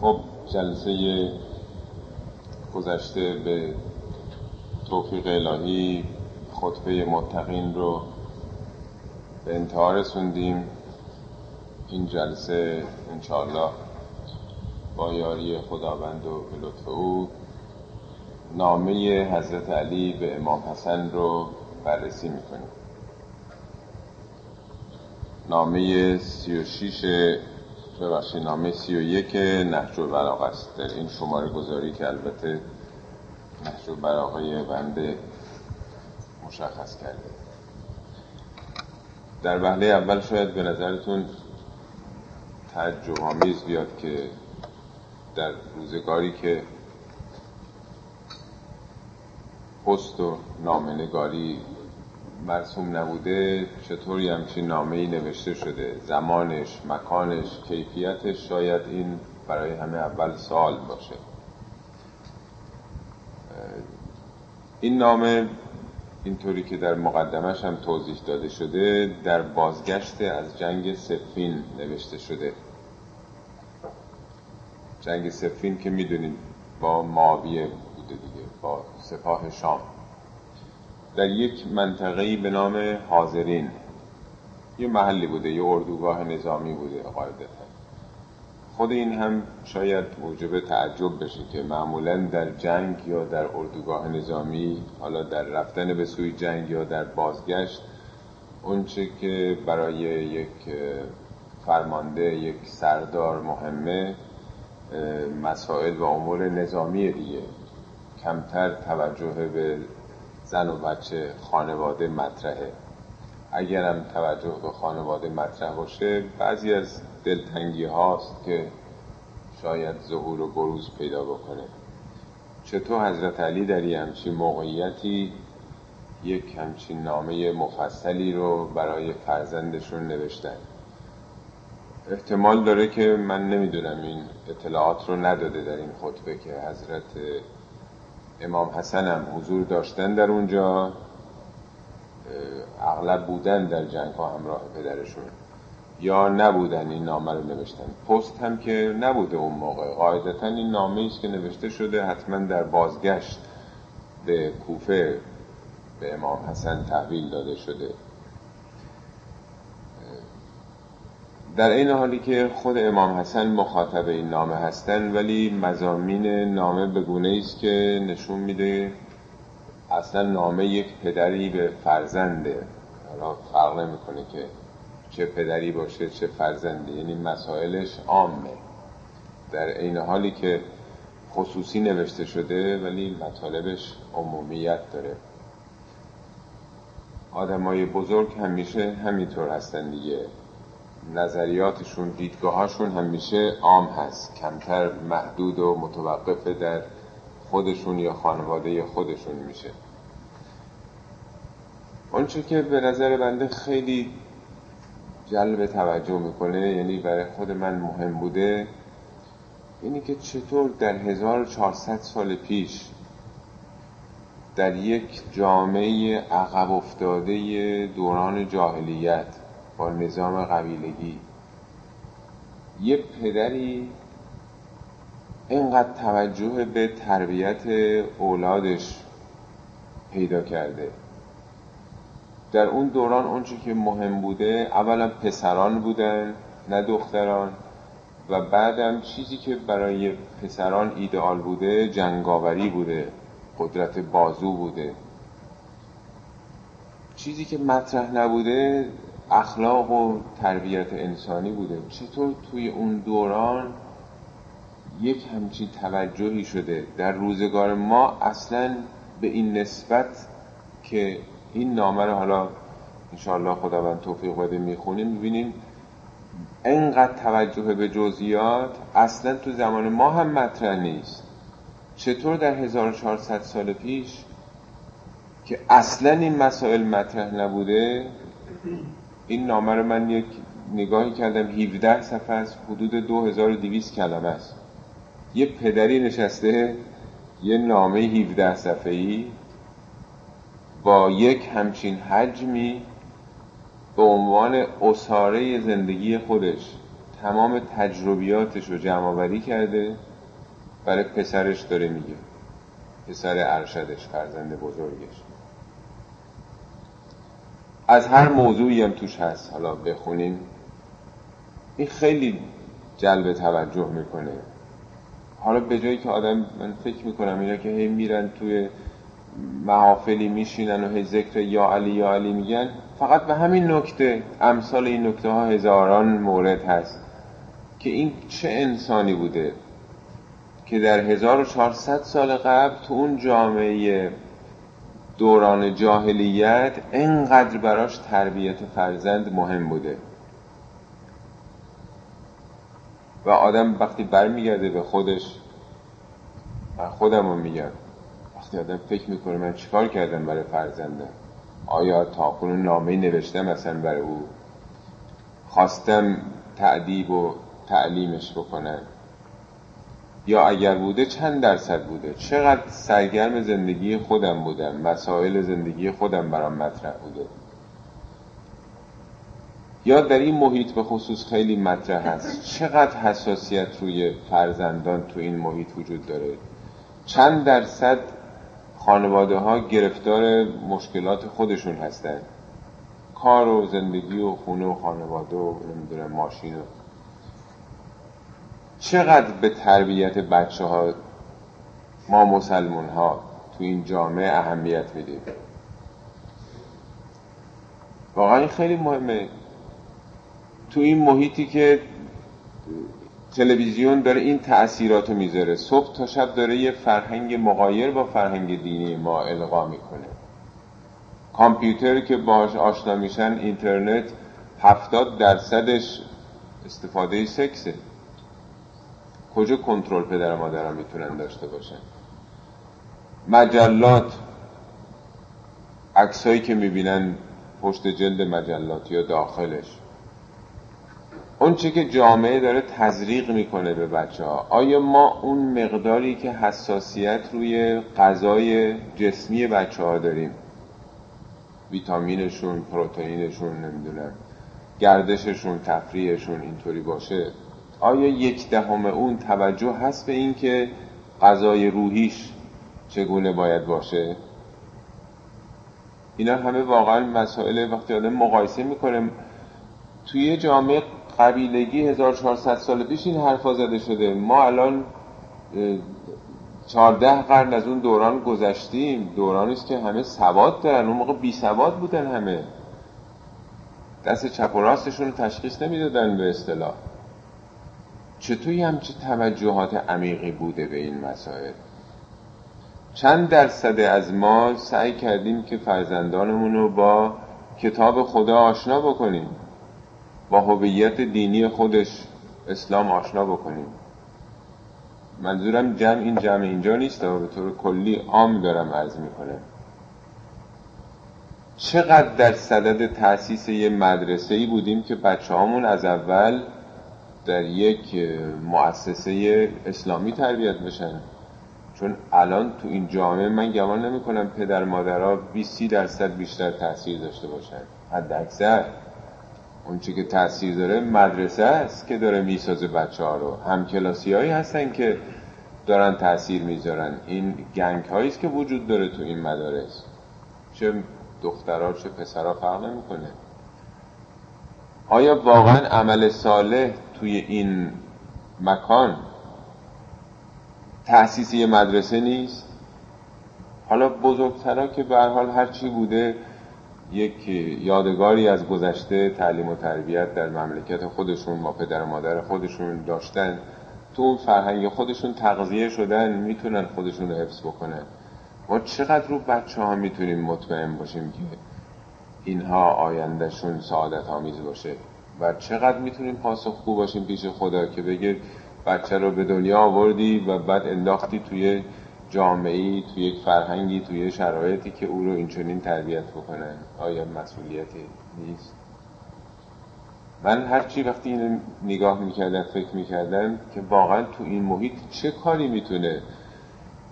خب جلسه گذشته به توفیق الهی خطبه متقین رو به انتها رسوندیم. این جلسه انشاءالله با یاری خداوند و به لطف او نامه حضرت علی به امام حسن رو بررسی می‌کنیم. نامه سی و شیش ببخشید نامه سی و یک نهج البلاغه است. این شماره گذاری که البته نهج البلاغه بنده مشخص کرده. در وهله اول شاید به نظرتون تعجب بیاد که در روزگاری که پست و نامنگاری مرسوم نبوده چطوری همچین نامه نوشته شده؟ زمانش مکانش کیفیتش شاید این برای همه اول سال باشه. این نامه اینطوری که در مقدمش هم توضیح داده شده در بازگشت از جنگ سفین نوشته شده. جنگ سفین که می‌دونید با معاویه بوده دیگه با سپاه شام. در یک منطقه‌ای به نام حاضرین. یه محلی بوده یه اردوگاه نظامی بوده قاعدتا خود این هم شاید موجب تعجب بشه که معمولا در جنگ یا در اردوگاه نظامی حالا در رفتن به سوی جنگ یا در بازگشت اونچه که برای یک فرمانده یک سردار مهمه مسائل و امور نظامی دیگه. کمتر توجه به زن و بچه خانواده مطرحه. اگرم توجه به خانواده مطرح باشه بعضی از دلتنگی هاست که شاید ظهور و بروز پیدا بکنه. چطور حضرت علی در یه همچین موقعیتی یک همچین نامه مفصلی رو برای فرزندشون نوشتن؟ احتمال داره که من نمی‌دونم این اطلاعات رو نداده در این خطبه که حضرت امام حسن هم حضور داشتن در اونجا اغلب بودن در جنگ ها همراه پدرشون. یا نبودن این نامه رو نوشتن. پست هم که نبوده اون موقع. قاعدتا این نامه است که نوشته شده حتما در بازگشت به کوفه به امام حسن تحویل داده شده. در این حالی که خود امام حسن مخاطب این نامه هستن ولی مزامین نامه به گونه است که نشون میده اصلا نامه یک پدری به فرزنده. حالا فرق نمی‌کنه که چه پدری باشه چه فرزنده. یعنی مسائلش عامه. در این حالی که خصوصی نوشته شده ولی مطالبش عمومیت داره. آدمای بزرگ همیشه همینطور هستن دیگه. نظریاتشون دیدگاهاشون همیشه عام هست. کمتر محدود و متوقف در خودشون یا خانواده خودشون میشه. آنچه که به نظر بنده خیلی جلب توجه می‌کنه یعنی برای خود من مهم بوده اینی که چطور در 1400 سال پیش در یک جامعه عقب افتاده دوران جاهلیت با نظام قبیلگی. یه پدری اینقدر توجه به تربیت اولادش پیدا کرده. در اون دوران اونچه که مهم بوده اولا پسران بودن نه دختران. و بعدم چیزی که برای پسران ایدئال بوده جنگاوری بوده قدرت بازو بوده. چیزی که مطرح نبوده اخلاق و تربیت انسانی بوده. چطور توی اون دوران یک همچین توجهی شده؟ در روزگار ما اصلا به این نسبت که این نامه رو حالا انشاءالله خداوند توفیق بده می‌خونیم می‌بینیم انقدر توجه به جزئیات اصلا تو زمان ما هم مطرح نیست. چطور در 1400 سال پیش که اصلا این مسائل مطرح نبوده این نامه رو من یک نگاهی کردم 17 صفحه از حدود 2200 کلمه است. یه پدری نشسته یه نامه 17 صفحه ای با یک همچین حجمی به عنوان اصاره زندگی خودش. تمام تجربیاتش رو جمع آوری کرده برای پسرش داره میگه. پسر ارشدش فرزند بزرگش. از هر موضوعی هم توش هست. حالا بخونین این خیلی جلب توجه می‌کنه. حالا به جایی که آدم من فکر می‌کنم اینا که هی میرن توی محافلی میشینن و هی ذکر یا علی یا علی میگن فقط به همین نکته امثال این نکته ها هزاران مورد هست که این چه انسانی بوده که در 1400 سال قبل تو اون جامعه دوران جاهلیت انقدر براش تربیت فرزند مهم بوده. و آدم وقتی برمیگرده به خودش من خودم رو میگم وقتی آدم فکر می‌کنه من چیکار کردم برای فرزندم آیا تا کنون نامه نوشتم مثلا برای او؟ خواستم تعدیب و تعلیمش بکنم. یا اگر بوده چند درصد بوده؟ چقدر سرگرم زندگی خودم بودم؟ مسائل زندگی خودم برام مطرح بوده. یا در این محیط به خصوص خیلی مطرح هست. چقدر حساسیت روی فرزندان تو این محیط وجود داره؟ چند درصد خانواده ها گرفتار مشکلات خودشون هستن؟ کار و زندگی و خونه و خانواده و نمی‌دونم ماشین و چقدر به تربیت بچه ها ما مسلمون ها تو این جامعه اهمیت میدیم؟ واقعا خیلی مهمه. تو این محیطی که تلویزیون داره این تأثیرات رو می‌ذاره. صبح تا شب داره یه فرهنگ مقایر با فرهنگ دینی ما القا می‌کنه. کامپیوتر که باهاش آشنا میشن اینترنت هفتاد درصدش استفاده سکسه. کجا کنترل پدر و مادرم می‌تونن داشته باشن؟ مجلات. عکسایی که می‌بینن پشت جلد مجلات یا داخلش. اون چه که جامعه داره تزریق می‌کنه به بچه ها آیا ما اون مقداری که حساسیت روی غذای جسمی بچه ها داریم؟ ویتامینشون پروتئینشون نمی‌دونم گردششون تفریحشون اینطوری باشه؟ آیا یک دهم اون توجه هست به این که غذای روحیش چگونه باید باشه؟ اینا همه واقعا مسائل وقتی آدم مقایسه می‌کنه توی جامعه قبیلگی 1400 سال پیش این حرفا زده شده. ما الان 14 قرن از اون دوران گذشتیم. دورانی است که همه سواد دارن. اون موقع بی سواد بودن همه. دست چپ و راستشون تشخیص نمی‌دادن به اصطلاح. چطوری همچه توجهات عمیقی بوده به این مسائل؟ چند درصد از ما سعی کردیم که فرزندانمون رو با کتاب خدا آشنا بکنیم با هویت دینی خودش اسلام آشنا بکنیم. منظورم جمع این جمع اینجا نیست و به طور کلی عام دارم عرض می‌کنم. چقدر در صدد تاسیس یه مدرسه بودیم که بچه هامون از اول در یک مؤسسه اسلامی تربیت بشن. چون الان تو این جامعه من گمان نمی کنم پدر مادرها 20 درصد بیشتر تاثیر داشته باشن. حد اکثر اون که تاثیر داره مدرسه است که داره می‌سازه بچه ها رو. هم کلاسی هایی هستن که دارن تاثیر می‌ذارن. این گنگ هایی که وجود داره تو این مدارس. چه دخترها چه پسرها فرق نمی‌کنه. آیا واقعا عمل صالح توی این مکان تأسیس یه مدرسه نیست؟ حالا بزرگترها که به حال هر چی بوده یک یادگاری از گذشته تعلیم و تربیت در مملکت خودشون با پدر و مادر خودشون داشتن. تو اون فرهنگ خودشون تغذیه شدن می‌تونن خودشون رو حفظ بکنن. ما چقدر رو بچه ها می‌تونیم مطمئن باشیم که اینها آیندهشون سعادت آمیز باشه؟ و چقدر می‌تونیم خوب باشیم پیش خدا که بگه بچه رو به دنیا آوردی و بعد انداختی توی جامعی توی یک فرهنگی توی شرایطی که او رو اینچنین تربیت بکنن آیا مسئولیتی نیست؟ من هرچی وقتی اینو نگاه می‌کردم فکر می‌کردم که واقعا تو این محیط چه کاری می‌تونه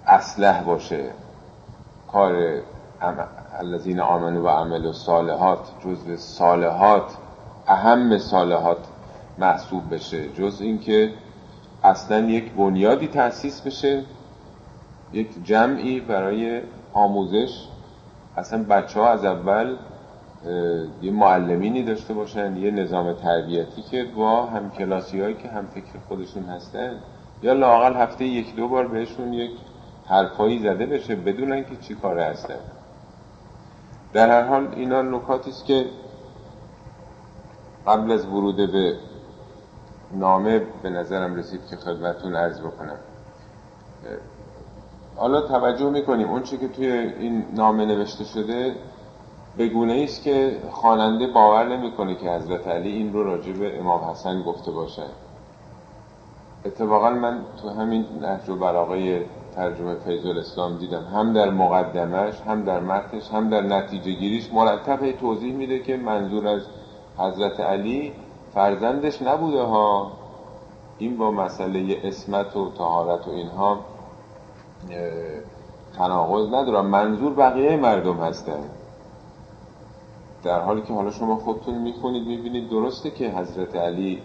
اصلح باشه؟ کار الذین آمنو و عمل و صالحات جزو صالحات اهم صالحات محسوب بشه. جز اینکه اصلا یک بنیادی تأسیس بشه یک جمعی برای آموزش. اصلا بچه ها از اول یه معلمینی داشته باشن یه نظام تربیتی که با هم کلاسی هایی که هم فکر خودشون هستن یا لاقل هفته یک دو بار بهشون یک حرفایی زده بشه بدونن که چی کاره هستن. در هر حال اینا نکاتی است که قبل از ورود به نامه به نظرم رسید که خدمتون عرض بکنم. حالا توجه می‌کنیم. اون که توی این نامه نوشته شده بگونه است که خواننده باور نمی‌کنه که حضرت علی این رو راجع به امام حسن گفته باشه اتفاقا من تو همین نهج و بلاغه ترجمه فیض الاسلام دیدم. هم در مقدمش هم در متنش هم در نتیجه گیریش مرتب توضیح میده که منظور از حضرت علی فرزندش نبوده ها. این با مسئله اسمت و تهارت و اینها تناقض ندارم. منظور بقیه مردم هستن. در حالی که حالا شما خودتون می‌خونید می‌بینید درسته که حضرت علی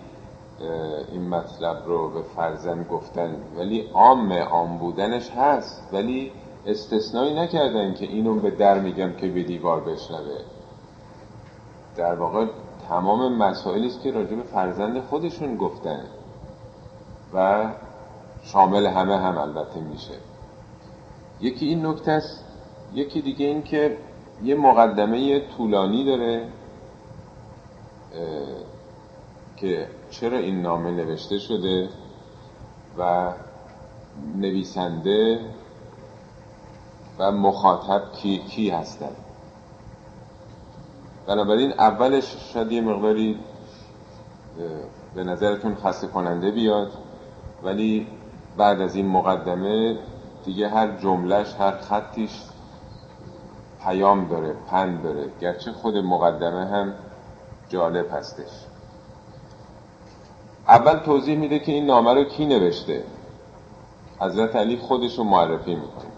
این مطلب رو به فرزند گفتن. ولی عام عام بودنش هست. ولی استثنایی نکردن که اینو به در میگم که به دیوار بشنوه. در واقع تمام مسائلی است که راجع به فرزند خودشون گفتن و شامل همه هم البته میشه. یکی این نکته است یکی دیگه این که یه مقدمه طولانی داره که چرا این نامه نوشته شده و نویسنده و مخاطب کی, کی هستن؟ بنابراین اولش شاید یه مقداری به نظرتون خسته کننده بیاد ولی بعد از این مقدمه دیگه هر جملهش هر خطیش پیام داره پند داره. گرچه خود مقدمه هم جالب هستش. اول توضیح میده که این نامه رو کی نوشته. حضرت علی خودش رو معرفی می‌کنه.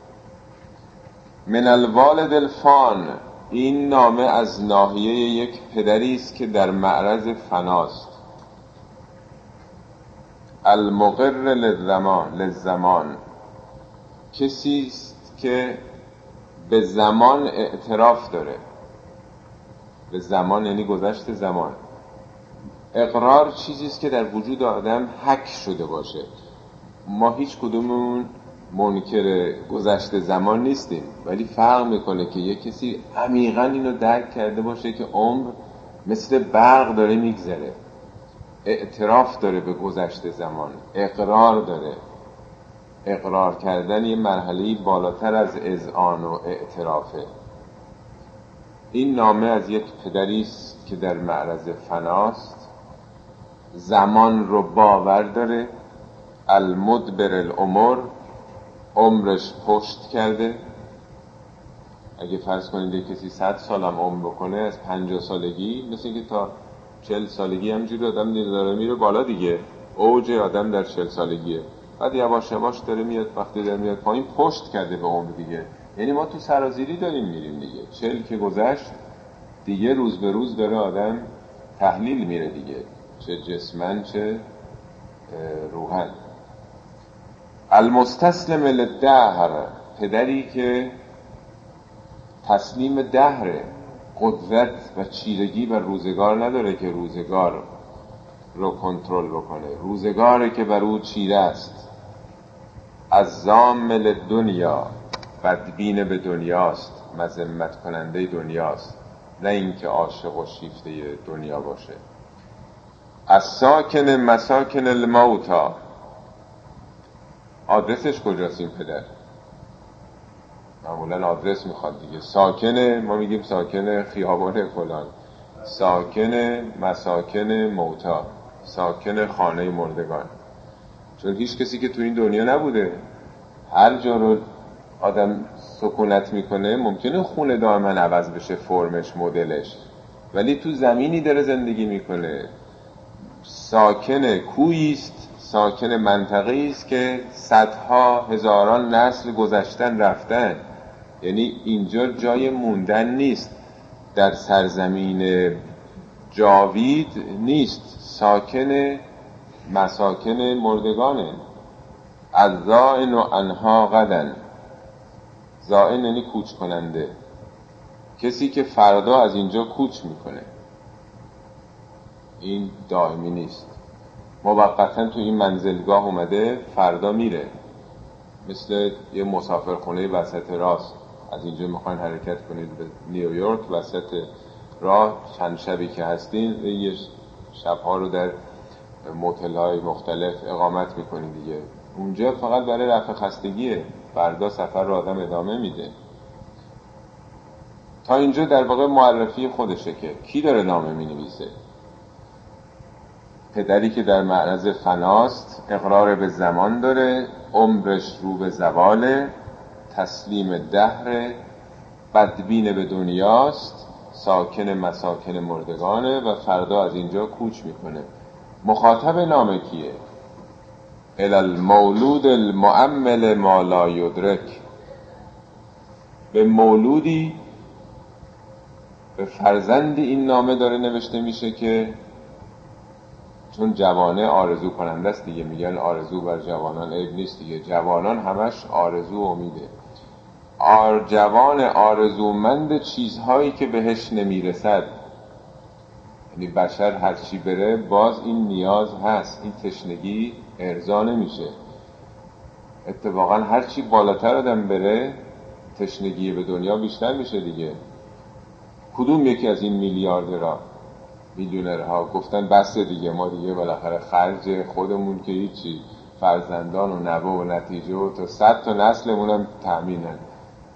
من الوالد الفان. این نامه از ناحیه یک پدری است که در معرض فناست. المقر للزمان للزمان. کسی است که به زمان اعتراف داره. به زمان یعنی گذشت زمان. اقرار چیزی است که در وجود آدم حک شده باشه. ما هیچ کدومون منکر گذشته زمان نیستیم ولی فرق می‌کنه که یه کسی عمیقا اینو درک کرده باشه که عمر مثل برق داره میگذره. اعتراف داره به گذشته زمان اقرار داره. اقرار کردن یه مرحله بالاتر از اذعان و اعترافه. این نامه از یک پدری است که در معرض فناست. زمان رو باور داره. المدبر الامر عمرش پشت کرده. اگه فرض کنید کسی صد سالم عمر بکنه از پنجاه سالگی مثل اینکه تا چل سالگی همجوری آدم داره میره بالا دیگه. اوج آدم در چل سالگیه. بعد یواش یواش داره میاد وقتی داره میاد پایین پشت کرده به عمر دیگه. یعنی ما تو سرازیری داریم میریم دیگه. چل که گذشت دیگه روز به روز داره آدم تحلیل میره دیگه. چه جسمن چه روحن. المستسلم للدهر پدری که تسلیم دهره قدرت و چیرگی و روزگار نداره که روزگار رو کنترل بکنه. روزگاری که بر او چیره است. از زامل دنیا بدبین به دنیاست مذمت کننده دنیاست. نه اینکه عاشق و شیفته دنیا باشه. از ساکن مساکن الموتا آدرسش کجاست این پدر؟ معمولا آدرس می‌خواد دیگه. ساکن ما میگیم ساکن خیابان فلان. ساکن مساکن موتا. ساکن خانه مردگان. چون هیچ کسی که تو این دنیا نبوده. هر جا رو آدم سکونت می‌کنه ممکنه خونه دائما عوض بشه فرمش مدلش. ولی تو زمینی داره زندگی می‌کنه. ساکن کویی است. ساکن منطقه است که صدها هزاران نسل گذشتن رفتن. یعنی اینجا جای موندن نیست. در سرزمین جاوید نیست. ساکن مساکن مردگانه. از زائن و انها قدن زائن یعنی کوچ کننده. کسی که فردا از اینجا کوچ می‌کنه. این دائمی نیست. موقتا تو این منزلگاه اومده فردا میره. مثل یه مسافرخونه وسط راست. از اینجا می‌خواین حرکت کنید به نیویورک وسط راه چند شبی که هستین یه شبها رو در موتل های مختلف اقامت می‌کنید دیگه. اونجا فقط برای رفع خستگیه. فردا سفر رو آدم ادامه میده. تا اینجا در واقع معرفی خودشه که کی داره نامه می نویسه پدری که در معرض فناست اقرار به زمان داره عمرش رو به زواله تسلیم دهر بدبین به دنیاست ساکن مساکن مردگانه و فردا از اینجا کوچ می‌کنه. مخاطب نامه کیه؟ المولود المعمل ما لا یدرک. به مولودی به فرزند این نامه داره نوشته میشه که چون جوانه آرزو کننده است دیگه. میگن آرزو بر جوانان عیب نیست دیگه. جوانان همش آرزو و امیده. آر جوان آرزومند چیزهایی که بهش نمی‌رسد. یعنی بشر هر چی بره باز این نیاز هست. این تشنگی ارضا نمیشه. اتفاقا هر چی بالاتر آدم بره تشنگی به دنیا بیشتر میشه دیگه. کدوم یکی از این میلیاردرها؟ میلیونرها گفتن بس دیگه ما دیگه بالاخره خرج خودمون که هیچی. فرزندان و نوه و نتیجه و تا صد تا نسلمون هم تأمینن.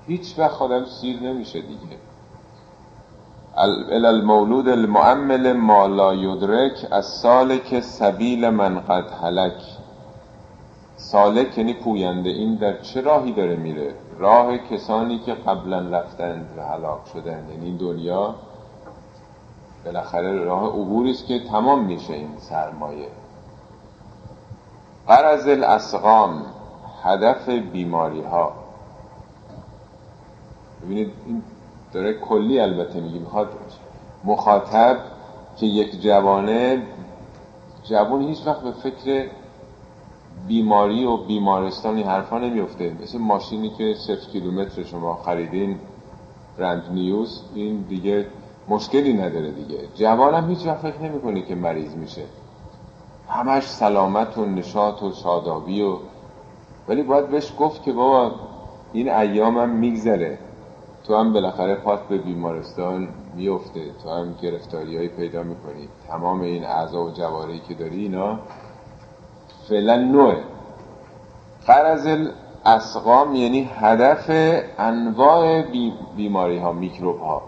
هیچ وقت آدم سیر نمیشه دیگه. المولود المعمل ما لا یدرک از سالک سبیل من قد هلک. سالک یعنی پوینده. این در چه راهی داره میره؟ راه کسانی که قبلا رفتند و هلاک شدند. یعنی این دنیا بالاخره راه عبوری است که تمام میشه این سرمایه. قرض الاسقام هدف بیماری ها ببینید این داره کلی البته میگی می‌خواد مخاطب که یک جوانه جوان هیچ وقت به فکر بیماری و بیمارستانی حرفا نمیفته. مثل ماشینی که صفر کیلومتر شما خریدین برند نیوز این دیگه مشکلی نداره دیگه. جوان هم هیچ وقت فکر نمی‌کنه که مریض میشه. همش سلامت و نشاط و شادابی و ولی باید بهش گفت که بابا این ایام هم میگذره. تو هم بالاخره پات به بیمارستان میفته تو هم گرفتاریهایی پیدا می‌کنی. تمام این اعضا و جوارهی که داری اینا فعلا نوعه قرض اسقام یعنی هدف انواع بیماری ها میکروب ها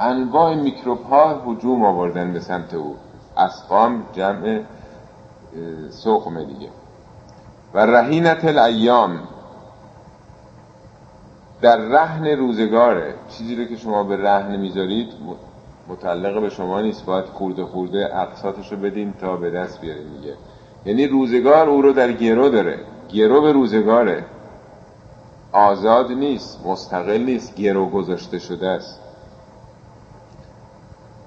انواع میکروب ها هجوم آوردن به سمت او. اسقام جمع سقم دیگه. و رهینت الایام. در رهن روزگاره چیزی رو که شما به رهن می‌ذارید متعلق به شما نیست. باید خورده خورده اقساطش رو بدیم تا به دست بیاریم دیگه. یعنی روزگار او رو در گرو داره. گرو به روزگاره. آزاد نیست مستقل نیست. گرو گذاشته شده است.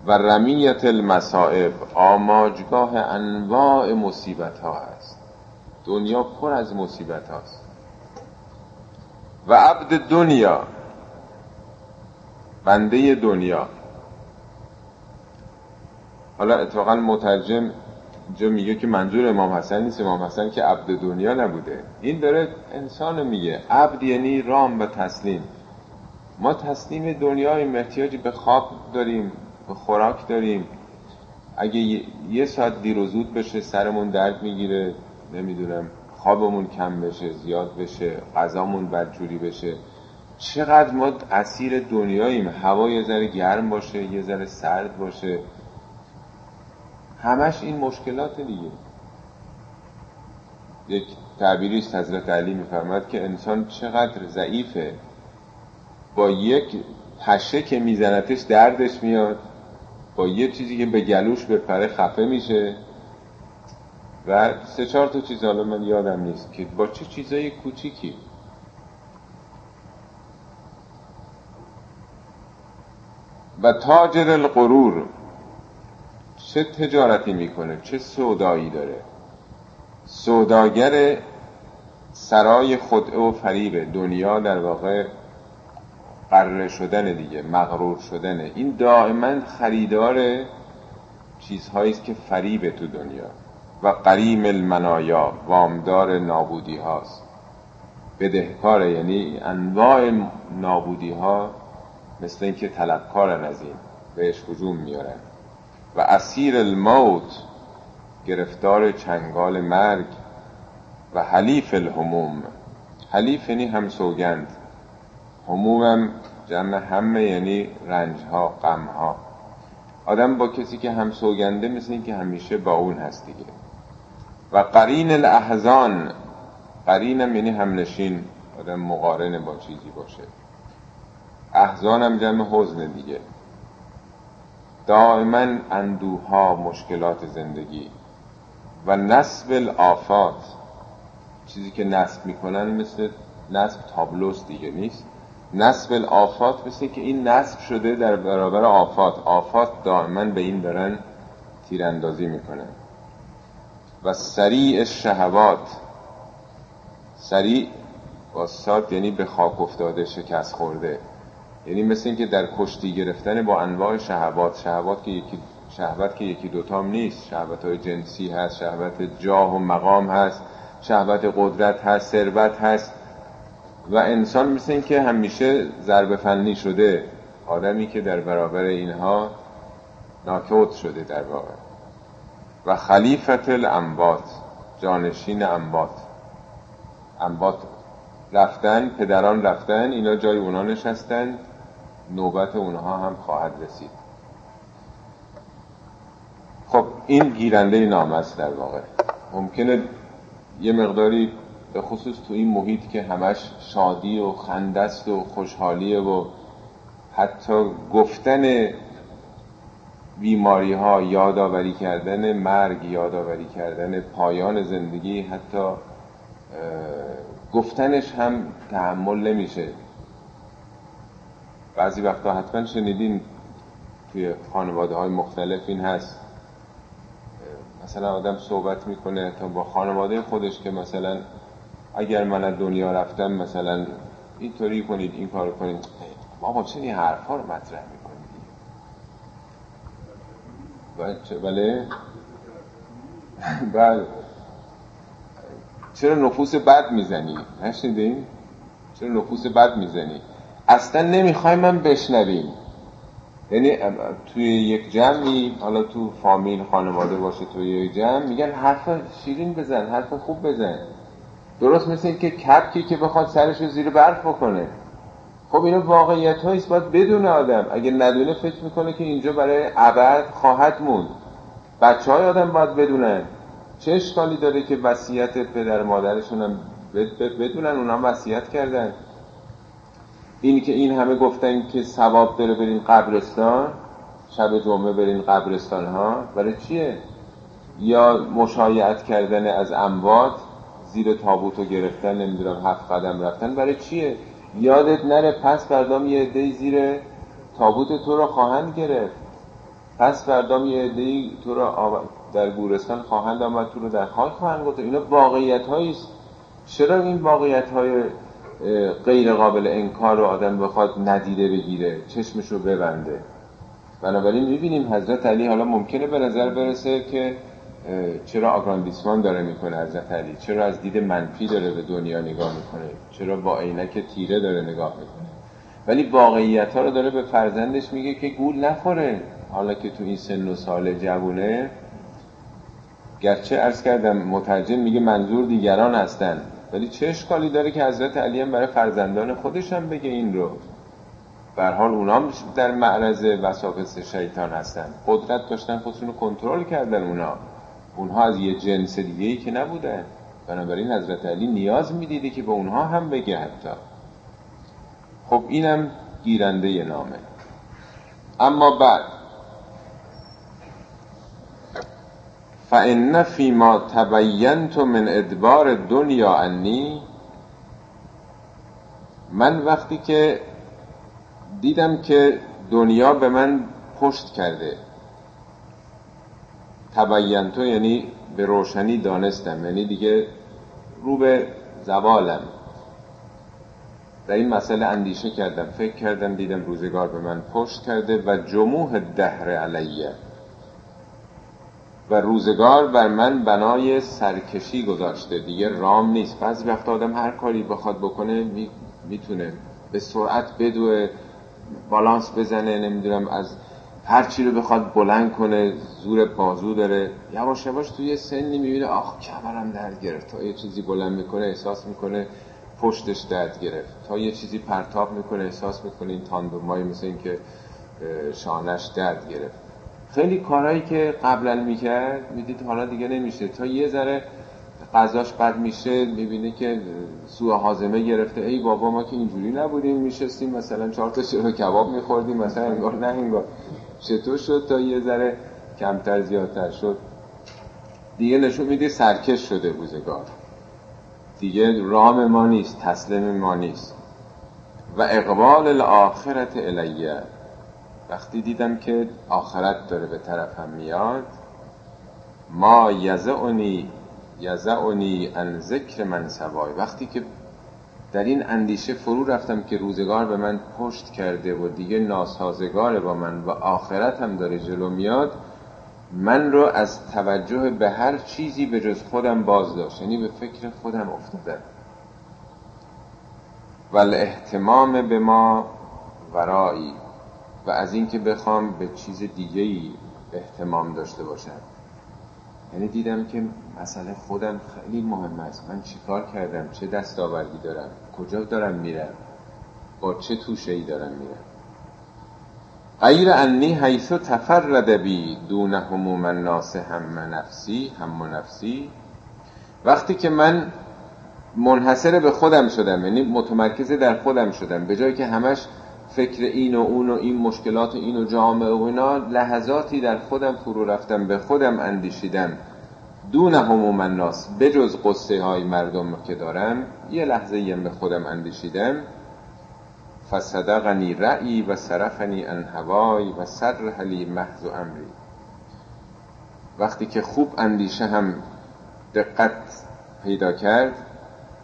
و رمیت المصائب آماجگاه انواع مصیبت ها است. دنیا پر از مصیبت هاست. و عبد دنیا بنده دنیا. حالا اتفاقا مترجم اینجا میگه که منظور امام حسن نیست. امام حسن که عبد دنیا نبوده. این داره انسان میگه. عبد یعنی رام و تسلیم. ما تسلیم دنیای احتیاجی به خواب داریم. خوراک داریم. اگه یه ساعت دیر و زود بشه سرمون درد می‌گیره نمی‌دونم خوابمون کم بشه زیاد بشه غذامون بدجوری بشه. چقدر ما اسیر دنیاییم. هوا یه ذره گرم باشه یه ذره سرد باشه. همش این مشکلات دیگه. یک تعبیری است حضرت علی میفرماد که انسان چقدر ضعیفه. با یک پشه که میزنتش دردش میاد. یه چیزی که به گلوش بپره خفه میشه و سه چهار تا چیز حالا من یادم نیست که با چه چیزای کوچیکی. و تاجر القرور چه تجارتی می‌کنه؟ چه سودایی داره؟ سوداگر سرای خدعه و فریب دنیا در واقع قرره شدن دیگه مغرور شدنه. این دائما خریدار چیزهایی است که فریب تو دنیا و قریم المنایا وامدار نابودی هاست بدهکار یعنی انواع نابودی ها مثل اینکه طلبکارن از این بهش هجوم میارن و اسیر الموت گرفتار چنگال مرگ و حلیف الهموم. حلیف یعنی هم سوگند همومم جمع همه یعنی رنج ها غم ها آدم با کسی که هم سوگنده مثل این که همیشه با اون هست دیگه. و قرین الاحزان قرینم یعنی همنشین آدم مقارن با چیزی باشه. احزانم جمع حزن دیگه. دائما اندوها مشکلات زندگی. و نسب الافات چیزی که نصب می‌کنن مثل نصب تابلوس دیگه نیست. نصب الافات مثل که این نصب شده در برابر آفات. آفات دائما به این دارن تیراندازی می‌کنن. و سریع شهوات. سریع با ساد یعنی به خاک افتاده شکست خورده. یعنی مثل اینکه در کشتی گرفتن با انواع شهوات. شهوات که یکی شهوت که یکی دوتام نیست. شهوت های جنسی هست شهوت جاه و مقام هست شهوت قدرت هست ثروت هست. و انسان مثل اینکه همیشه ضرب فنی شده آدمی که در برابر اینها ناکوت شده در واقع. و خلیفت الانبات جانشین انبات انبات رفتن پدران رفتن اینا جای اونا نشستن نوبت اونها هم خواهد رسید. خب این گیرنده نام است در واقع. ممکنه یه مقداری به خصوص تو این محیط که همش شادی و خندست و خوشحالیه و حتی گفتن بیماری ها یادآوری کردن مرگ یادآوری کردن پایان زندگی حتی گفتنش هم تحمل نمیشه. بعضی وقتا حتما شنیدین توی خانواده های مختلف این هست. مثلا آدم صحبت می‌کنه تا با خانواده خودش که مثلا اگر من از دنیا رفتم مثلا اینطوری کنید این کار کنید. بابا چه این حرفا رو مطرح می‌کنید بله بله؟ چرا نفوس بد می‌زنی؟ نشنیدین چرا نفوس بد می‌زنی؟ اصلا نمی‌خوای من بشنویم. یعنی توی یک جمعی حالا تو فامیل خانواده باشه توی یک جمع میگن حرف شیرین بزن حرف خوب بزن. درست مثل این که کپکی که بخواد سرش رو زیر برف بکنه. خب اینو واقعیت هاییست باید بدون آدم. اگه ندونه فکر می‌کنه که اینجا برای ابد خواهد موند. بچه های آدم باید بدونن. چه اشکالی داره که وصیت پدر مادرشون هم بدونن اونا هم وصیت کردن. این که این همه گفتن که ثواب داره برین قبرستان شب جمعه برین قبرستان ها برای چیه؟ یا مشایعت کردن از اموات زیر تابوت رو گرفتن نمی‌دونم هفت قدم رفتن. برای چیه؟ یادت نره پس فردام یه عده زیر تابوت تو رو خواهند گرفت. پس فردام یه عده تو رو در گورستان خواهند آمد تو رو در خاک خواهند گفت اینا واقعیت است. چرا این واقعیت های غیر قابل انکار رو آدم بخواد ندیده بگیره؟ چشمش رو ببنده. بنابراین می‌بینیم حضرت علی حالا ممکنه به نظر برسه که چرا آگراندیسمان داره می‌کنه حضرت علی چرا از دید منفی داره به دنیا نگاه می‌کنه؟ چرا با عینک تیره داره نگاه می‌کنه؟ ولی واقعیت ها رو داره به فرزندش میگه که گول نخوره. حالا که تو این سن و سال جوونه گرچه ارز کردم مترجم میگه منظور دیگران هستن. ولی چه اشکالی داره که حضرت علی هم برای فرزندان خودش هم بگه این رو؟ بر حال اونا در معرض وساوس شیطان هستن. قدرت داشتن خودشون رو کنترل کردن اونا. اونها از یه جنس دیگه ای که نبودن بنابراین حضرت علی نیاز می‌دیده که به اونها هم بگه حتی. خب اینم گیرنده نامه. اما بعد. فان فیما تبینت من ادبار دنیا انی من وقتی که دیدم که دنیا به من پشت کرده تبین تو یعنی به روشنی دانستم یعنی دیگه رو به زوالم. در این مسئله اندیشه کردم فکر کردم دیدم روزگار به من پشت کرده و جموح دهر علیه. و روزگار بر من بنای سرکشی گذاشته دیگه رام نیست. بعضی وقت آدم هر کاری بخواد بکنه می‌تونه. به سرعت بدوه بالانس بزنه نمی‌دونم از هر چی رو بخواد بلند کنه زور بازو داره. یواش یواش توی سنی می‌بینه آخ کمرم درد گرفت. تا یه چیزی بلند می‌کنه احساس می‌کنه پشتش درد گرفت. تا یه چیزی پرتاب می‌کنه احساس می‌کنه این تاندومایی مثل این که شانش درد گرفت. خیلی کارهایی که قبلا می‌کرد می‌دید حالا دیگه نمیشه. تا یه ذره غذاش بد میشه می‌بینه که سوء حازمه گرفته. ای بابا ما که اینجوری نبودیم میشستیم مثلا چهار تا شروع کباب میخوردیم مثلا انگار نه انگار چطور شد تا یه ذره کمتر زیادتر شد؟ دیگه نشون میده سرکش شده روزگار. دیگه رام ما نیست تسلیم ما نیست. و اقبال الاخرت الیه. وقتی دیدم که آخرت داره به طرفم میاد ما یزعنی یزعنی ان ذکر من سوای. وقتی که در این اندیشه فرو رفتم که روزگار به من پشت کرده و دیگه ناسازگار با من و آخرت هم داره جلو میاد من رو از توجه به هر چیزی به جز خودم باز داشت یعنی به فکر خودم افتادم. و الاهتمام به ما ورایی و از اینکه بخوام به چیز دیگه ای احتمام داشته باشم. یعنی دیدم که مسئله خودم خیلی مهم است. من چیکار کردم؟ چه دستاوردی دارم؟ کجا دارم میرم؟ با چه توشه ای دارم میرم؟ غیر انی حیث تفرد بی دون هموم الناس هم نفسی هم نفسی. وقتی که من منحصر به خودم شدم یعنی متمرکز در خودم شدم به جایی که همش فکر این و اون و این مشکلات و این و جامعه و اینا لحظاتی در خودم فرو رفتم به خودم اندیشیدم. دون هموم الناس بجز قصه های مردم که دارم یه لحظه به خودم اندیشیدم. فصدقنی رعی و صرفنی ان هوای و سرحلی محض و امری وقتی که خوب اندیشه هم دقت پیدا کرد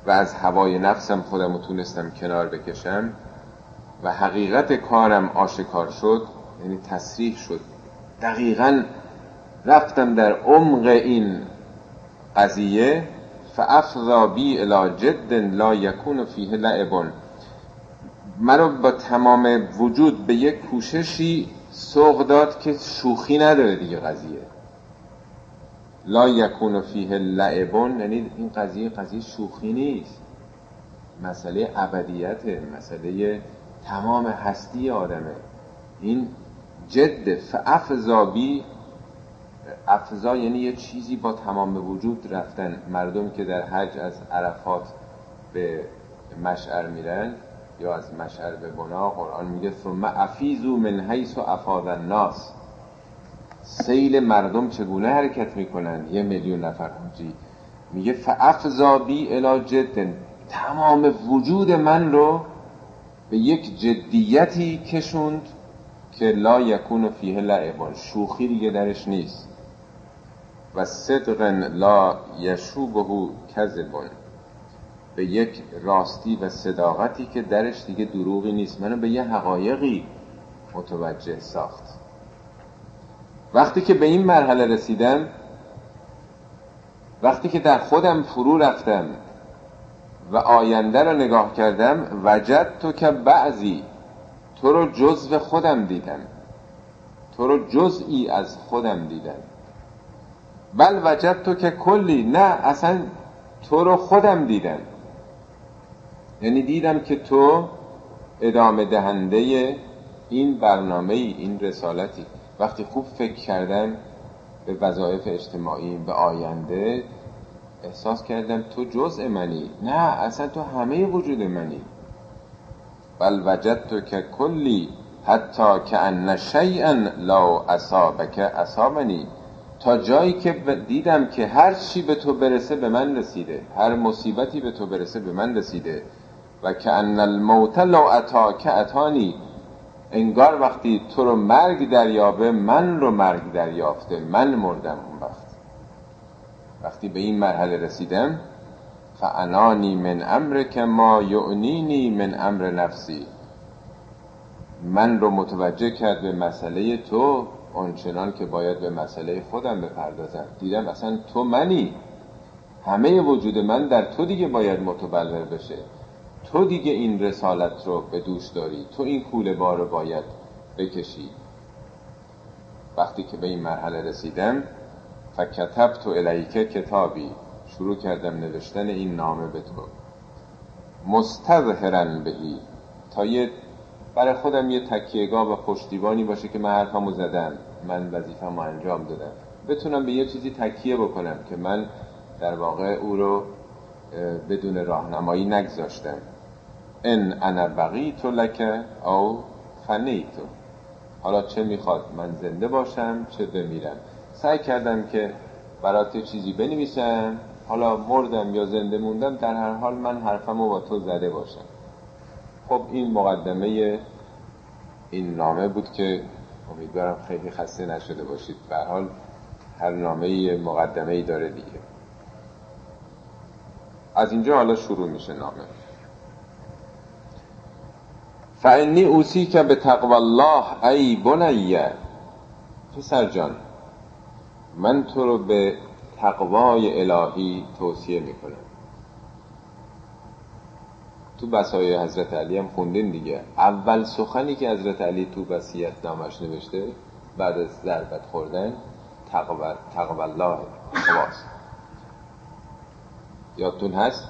و از هوای نفسم خودم رو تونستم کنار بکشم و حقیقت کارم آشکار شد یعنی تصریح شد. دقیقا رفتم در عمق این قضیه فافضا بی الی جد لا یکون فیه لعبون مرا با تمام وجود به یک کوششی سوق داد که شوخی نداره دیگه قضیه. لا یکون فیه لعبون یعنی این قضیه قضیه شوخی نیست. مسئله ابدیت مسئله تمام هستی آدمه. این جد فافضا بی افضا یعنی یه چیزی با تمام وجود رفتن. مردم که در حج از عرفات به مشعر میرن یا از مشعر به بنا قرآن میگه ثم افیزو من حیث و افاض الناس. سیل مردم چگونه حرکت می‌کنن؟ یه میلیون نفر حجی. میگه فافضا بی جد. تمام وجود من رو به یک جدیتی کشوند که لا یکون فیه لعبان. شوخی دیگه درش نیست. و صدق لا یشوبه کذبون به یک راستی و صداقتی که درش دیگه دروغی نیست. منو به یه حقایقی متوجه ساخت. وقتی که به این مرحله رسیدم وقتی که در خودم فرو رفتم و آینده رو نگاه کردم وجد تو که بعضی تو رو جزو خودم دیدم. تو رو جزئی از خودم دیدم. بل وجد تو که کلی نه اصلا تو رو خودم دیدم. یعنی دیدم که تو ادامه دهنده این برنامه ای این رسالتی. وقتی خوب فکر کردم به وظایف اجتماعی به آینده احساس کردم تو جزء منی. نه اصلا تو همه وجود منی. بل وجد تو که کلی حتی که ان شیئا لا اصابک اصابنی. تا جایی که دیدم که هر چی به تو برسه به من رسیده. هر مصیبتی به تو برسه به من رسیده. و که ان الموت لو اتا که اتانی. انگار وقتی تو رو مرگ دریابه من رو مرگ دریافته. من مردم اون وقت. وقتی به این مرحله رسیدم فعنانی من امر که ما یعنینی من امر نفسی من رو متوجه کرد به مسئله تو آنچنان که باید به مسئله خودم بپردازم. دیدم اصلا تو منی. همه وجود من در تو دیگه باید متبلور بشه. تو دیگه این رسالت رو به دوش داری. تو این کوله بار رو باید بکشی. وقتی که به این مرحله رسیدم فکتب تو الیکه کتابی. شروع کردم نوشتن این نامه به تو. مستظهرن بهی. تا یه برای خودم یه تکیهگاه و پشتیبانی باشه که من حرفمو زدم. من وظیفه‌مو انجام دادم. بتونم به یه چیزی تکیه بکنم که من در واقع او رو بدون راهنمایی نگذاشتم. ان انا بقیت لک او فنیتو حالا چه می‌خواد من زنده باشم چه بمیرم. سعی کردم که برات چیزی بنویسم. حالا مردم یا زنده موندم در هر حال من حرفمو با تو زده باشم. خب این مقدمه این نامه بود که امیدوارم خیلی خسته نشده باشید. به حال هر نامه مقدمه ای داره دیگه. از اینجا حالا شروع میشه نامه. فعنی اوسی که به تقوی الله ای بنیه پسر جان من تو رو به تقوای الهی توصیه می‌کنم. تو بسای حضرت علی هم خوندین دیگه. اول سخنی که حضرت علی تو بسیت نامش نوشته بعد از ضربت خوردن تقوی الله خواست. یادتون هست؟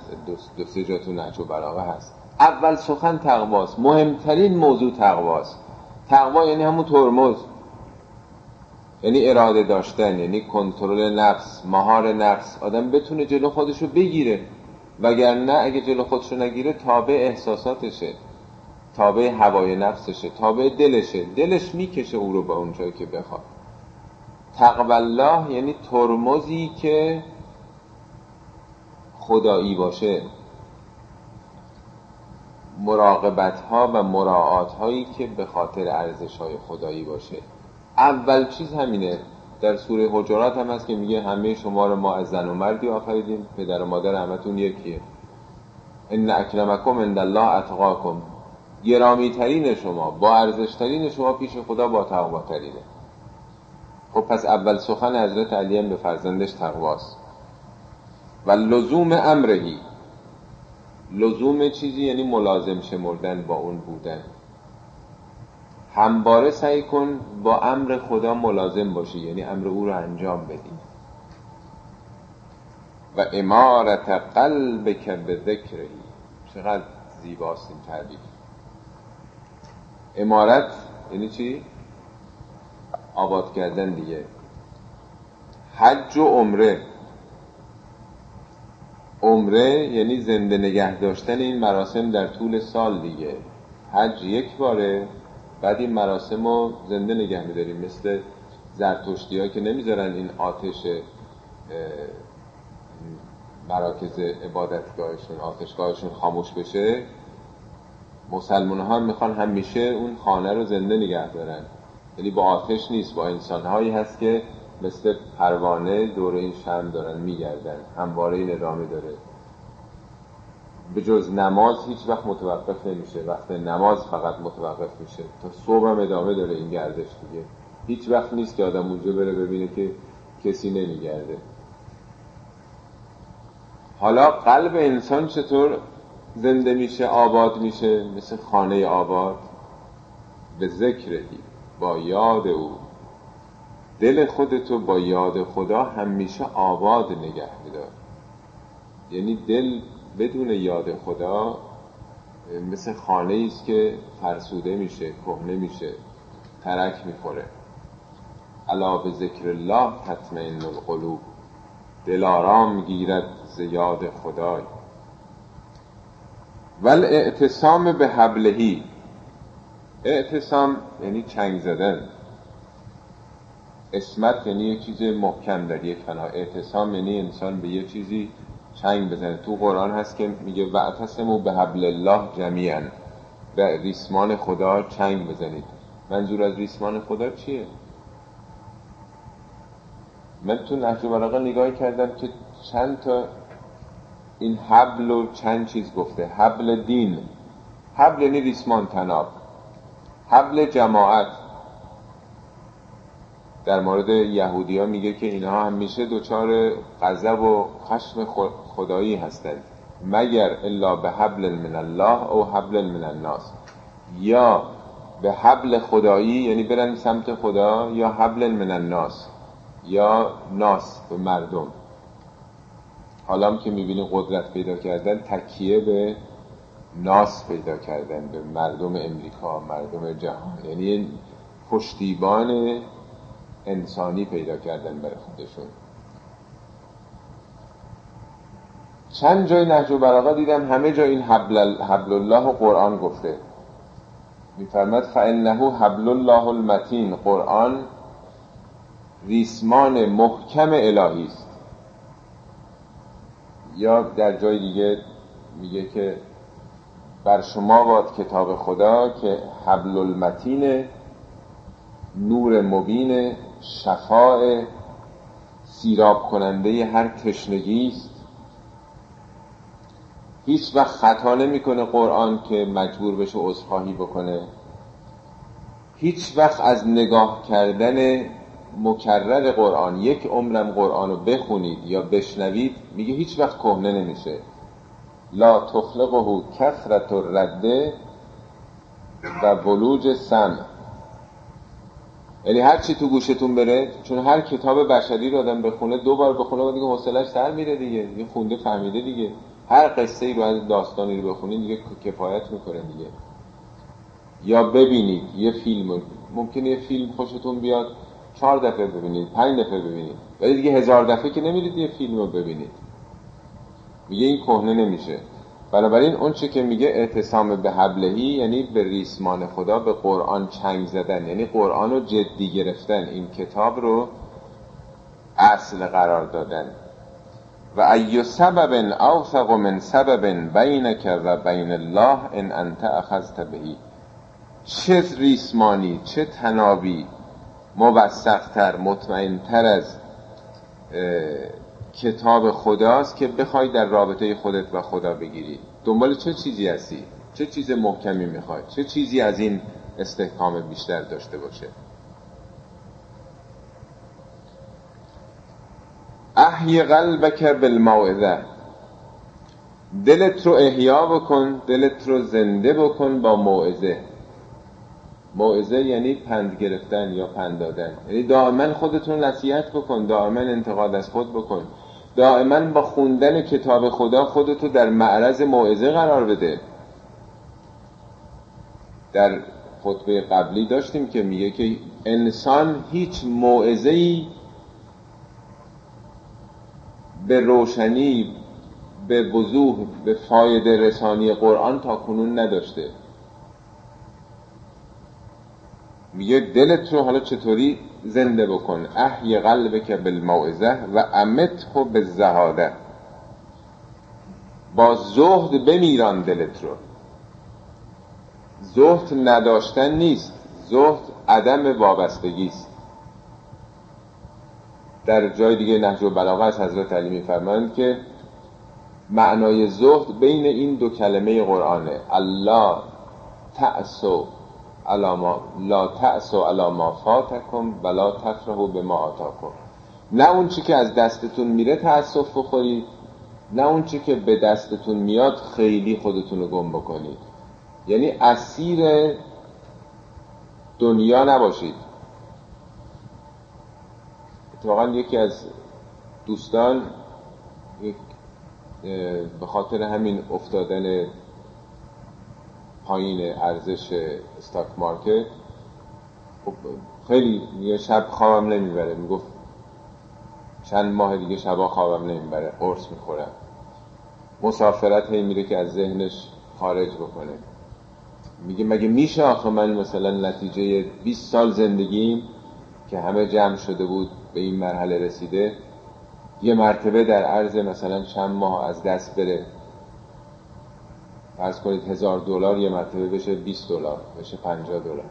دو سه جاتون نهج و براغه هست. اول سخن تقواست. مهمترین موضوع تقواست. تقوا یعنی همون ترمز. یعنی اراده داشتن یعنی کنترل نفس مهار نفس. آدم بتونه جلو خودشو بگیره. وگرنه اگه جلو خودشو نگیره تابع احساساتشه. تابع هوای نفسشه. تابع دلشه. دلش می‌کشه او رو به اونجایی که بخواد. تقوی یعنی ترمزی که خدایی باشه. مراقبت ها و مراعات هایی که به خاطر ارزش های خدایی باشه. اول چیز همینه. در سوره حجرات هم هست که میگه همه شما رو ما از زن و مردی آفریدیم. پدر و مادر همتون یکیه. ان اکرمکم عند الله اتقاکم. گرامی ترین شما با ارزش ترین شما پیش خدا با تقوا ترینه خب پس اول سخن حضرت علی هم به فرزندش تقواست. و لزوم امرهی. لزوم چیزی یعنی ملازم شمردن با اون بودن. همباره سعی کن با امر خدا ملازم باشی یعنی امر او رو انجام بدی. و امارت قلب که به ذکرهی چقدر زیباست این تعبیر. امارت یعنی چی؟ آباد کردن دیگه. حج و عمره. عمره یعنی زنده نگه داشتن این مراسم در طول سال دیگه. حج یک باره. بعد این مراسم رو زنده نگه میداریم مثل زرتشتی ها که نمی‌ذارن این آتش مراکز عبادتگاهشون آتشگاهشون خاموش بشه. مسلمان ها می‌خوان همیشه اون خانه رو زنده نگه دارن. یعنی با آتش نیست با انسان هایی هست که مثل پروانه دور این شم دارن میگردن. همواره این ادامه داره. به جز نماز هیچ وقت متوقف نمیشه. وقت نماز فقط متوقف میشه. تا صبح هم ادامه داره این گردش دیگه. هیچ وقت نیست که آدم اونجا بره ببینه که کسی نمیگرده. حالا قلب انسان چطور زنده میشه آباد میشه؟ مثل خانه آباد. به ذکرهی با یاد او. دل خودتو با یاد خدا همیشه آباد نگه میدار. یعنی دل بدون یاد خدا مثل خانه است که فرسوده میشه کهنه میشه ترک می‌خوره. علا به ذکر الله تطمئن القلوب. دل آرام گیرد ز یاد خدای. ول اعتصام به حبلهی. اعتصام یعنی چنگ زدن. اسمت یعنی یه چیز محکم در یک فنا. اعتصام یعنی انسان به یه چیزی چنگ بزنه. تو قرآن هست که میگه وعتصمو به حبل الله جمیعا به ریسمان خدا چنگ بزنید. منظور از ریسمان خدا چیه؟ من تو نهج بلاغه نگاه کردم که چند تا این حبل و چند چیز گفته. حبل دین. حبل یعنی ریسمان تناب. حبل جماعت. در مورد یهودی ها میگه که اینها همیشه دچار غضب و خشم خدایی هستند. مگر الا به حبل من الله او حبل من الناس. یا به حبل خدایی یعنی برن سمت خدا یا حبل من الناس یا ناس به مردم. حالا که می‌بینی قدرت پیدا کردن تکیه به ناس پیدا کردن به مردم امریکا مردم جهان. یعنی پشتیبان انسانی پیدا کردن برای خودشون. چند جای نهج و براغه دیدم همه جا این حبل, حبل الله و قرآن گفته. میفرمد فانه حبل الله المتین. قرآن ریسمان محکم الهی است. یا در جای دیگه میگه که بر شما باد کتاب خدا که حبل المتین نور مبین شفاء سیراب کننده هر تشنگی است. هیچ وقت خطا نمی‌کنه قرآن که مجبور بشه عذرخواهی بکنه. هیچ وقت از نگاه کردن مکرر قرآن یک عمرم قرآن رو بخونید یا بشنوید میگه هیچ وقت کهنه نمیشه. لا تخلقه کثرت رده و بلوج سم. یعنی هر چی تو گوشتون بره چون هر کتاب بشری رو آدم بخونه دو بار بخونه و دیگه حوصلش سر میره دیگه. دیگه خونده فهمیده دیگه. هر قصه ای رو از داستانی رو بخونید دیگه کفایت می‌کنه دیگه. یا ببینید یه فیلم ممکنه یه فیلم خوشتون بیاد چهار دفعه ببینید پنج دفعه ببینید. ولی دیگه هزار دفعه که نمیرید یه فیلم رو ببینید. میگه این کهنه نمیشه. بنابراین اون چه که میگه اعتصام به حبلهی یعنی به ریسمان خدا به قرآن چنگ زدن. یعنی قرآن رو جدی گرفتن. این کتاب رو اصل قرار دادن. و ای سبب اوثق من سبب بینک و بین الله ان انت اخذت بهی چه ریسمانی چه تنابی موثقتر مطمئنتر از کتاب خداست که بخوای در رابطه خودت و خدا بگیری. دنبال چه چیزی هستی؟ چه چیز محکمی می‌خوای؟ چه چیزی از این استحکام بیشتر داشته باشه؟ احی قلبک بالموعظه. دلت رو احیا بکن دلت رو زنده بکن با موعظه. موعظه یعنی پند گرفتن یا پند دادن. یعنی دائما خودتون نصیحت بکن دائما انتقاد از خود بکن. دائما با خوندن کتاب خدا خودتو در معرض موعظه قرار بده. در خطبه قبلی داشتیم که میگه که انسان هیچ موعظه‌ای به روشنی به وضوح به فایده رسانی قرآن تا کنون نداشته. میگه دلت رو حالا چطوری زنده بکن؟ احی قلبک بالموعظه و امته بالزهاده. با زهد بمیران دلت رو. زهد نداشتن نیست. زهد عدم وابستگی است. در جای دیگه نهج و بلاغه از حضرت علی میفرمایند که معنای زهد بین این دو کلمه قرآنه. الله تأسو علاما لا تأسو علا ما فاتکم ولا تفرحوا به ما آتاکم. نه اون چی که از دستتون میره تأسف بخورید نه اون چی که به دستتون میاد خیلی خودتون رو گم بکنید. یعنی اسیر دنیا نباشید. اتفاقا یکی از دوستان به خاطر همین افتادن پایین ارزش استاک مارکت خب خیلی یه شب خوابم نمی‌بره. می‌گفت چند ماه دیگه شبا خوابم نمی‌بره قرص می‌خورم. مسافرت هی میره که از ذهنش خارج بکنه. میگه مگه میشه آخه من مثلا نتیجه 20 سال زندگیم که همه جمع شده بود به این مرحله رسیده یه مرتبه در عرض مثلا چند ماه از دست بره. فرض کنید هزار دلار یه مرتبه بشه 20 دلار بشه 50 دلار.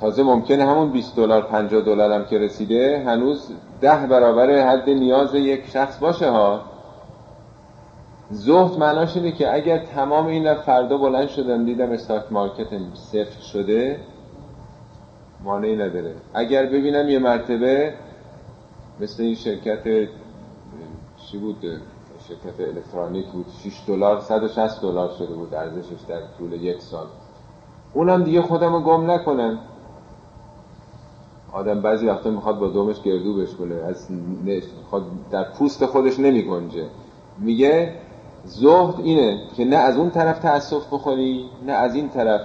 تازه ممکنه همون 20 دلار 50 دلار هم که رسیده هنوز ده برابر حد نیاز یک شخص باشه ها. زهد معناش اینه که اگر تمام این فردا بلند شدن دیدم استاک مارکت صفر شده مانعی نداره. اگر ببینم یه مرتبه مثل این شرکت چی بود؟ شرکت الکترونیک بود. 6 دلار 160 دلار شده بود ارزشش در طول یک سال. اونم دیگه خودم رو گم نکنم. آدم بعضی وقتا می‌خواد با دومش گردو بشکنه از می‌خواد در پوست خودش نمی گنجه میگه زهد اینه که نه از اون طرف تأسف بخوری نه از این طرف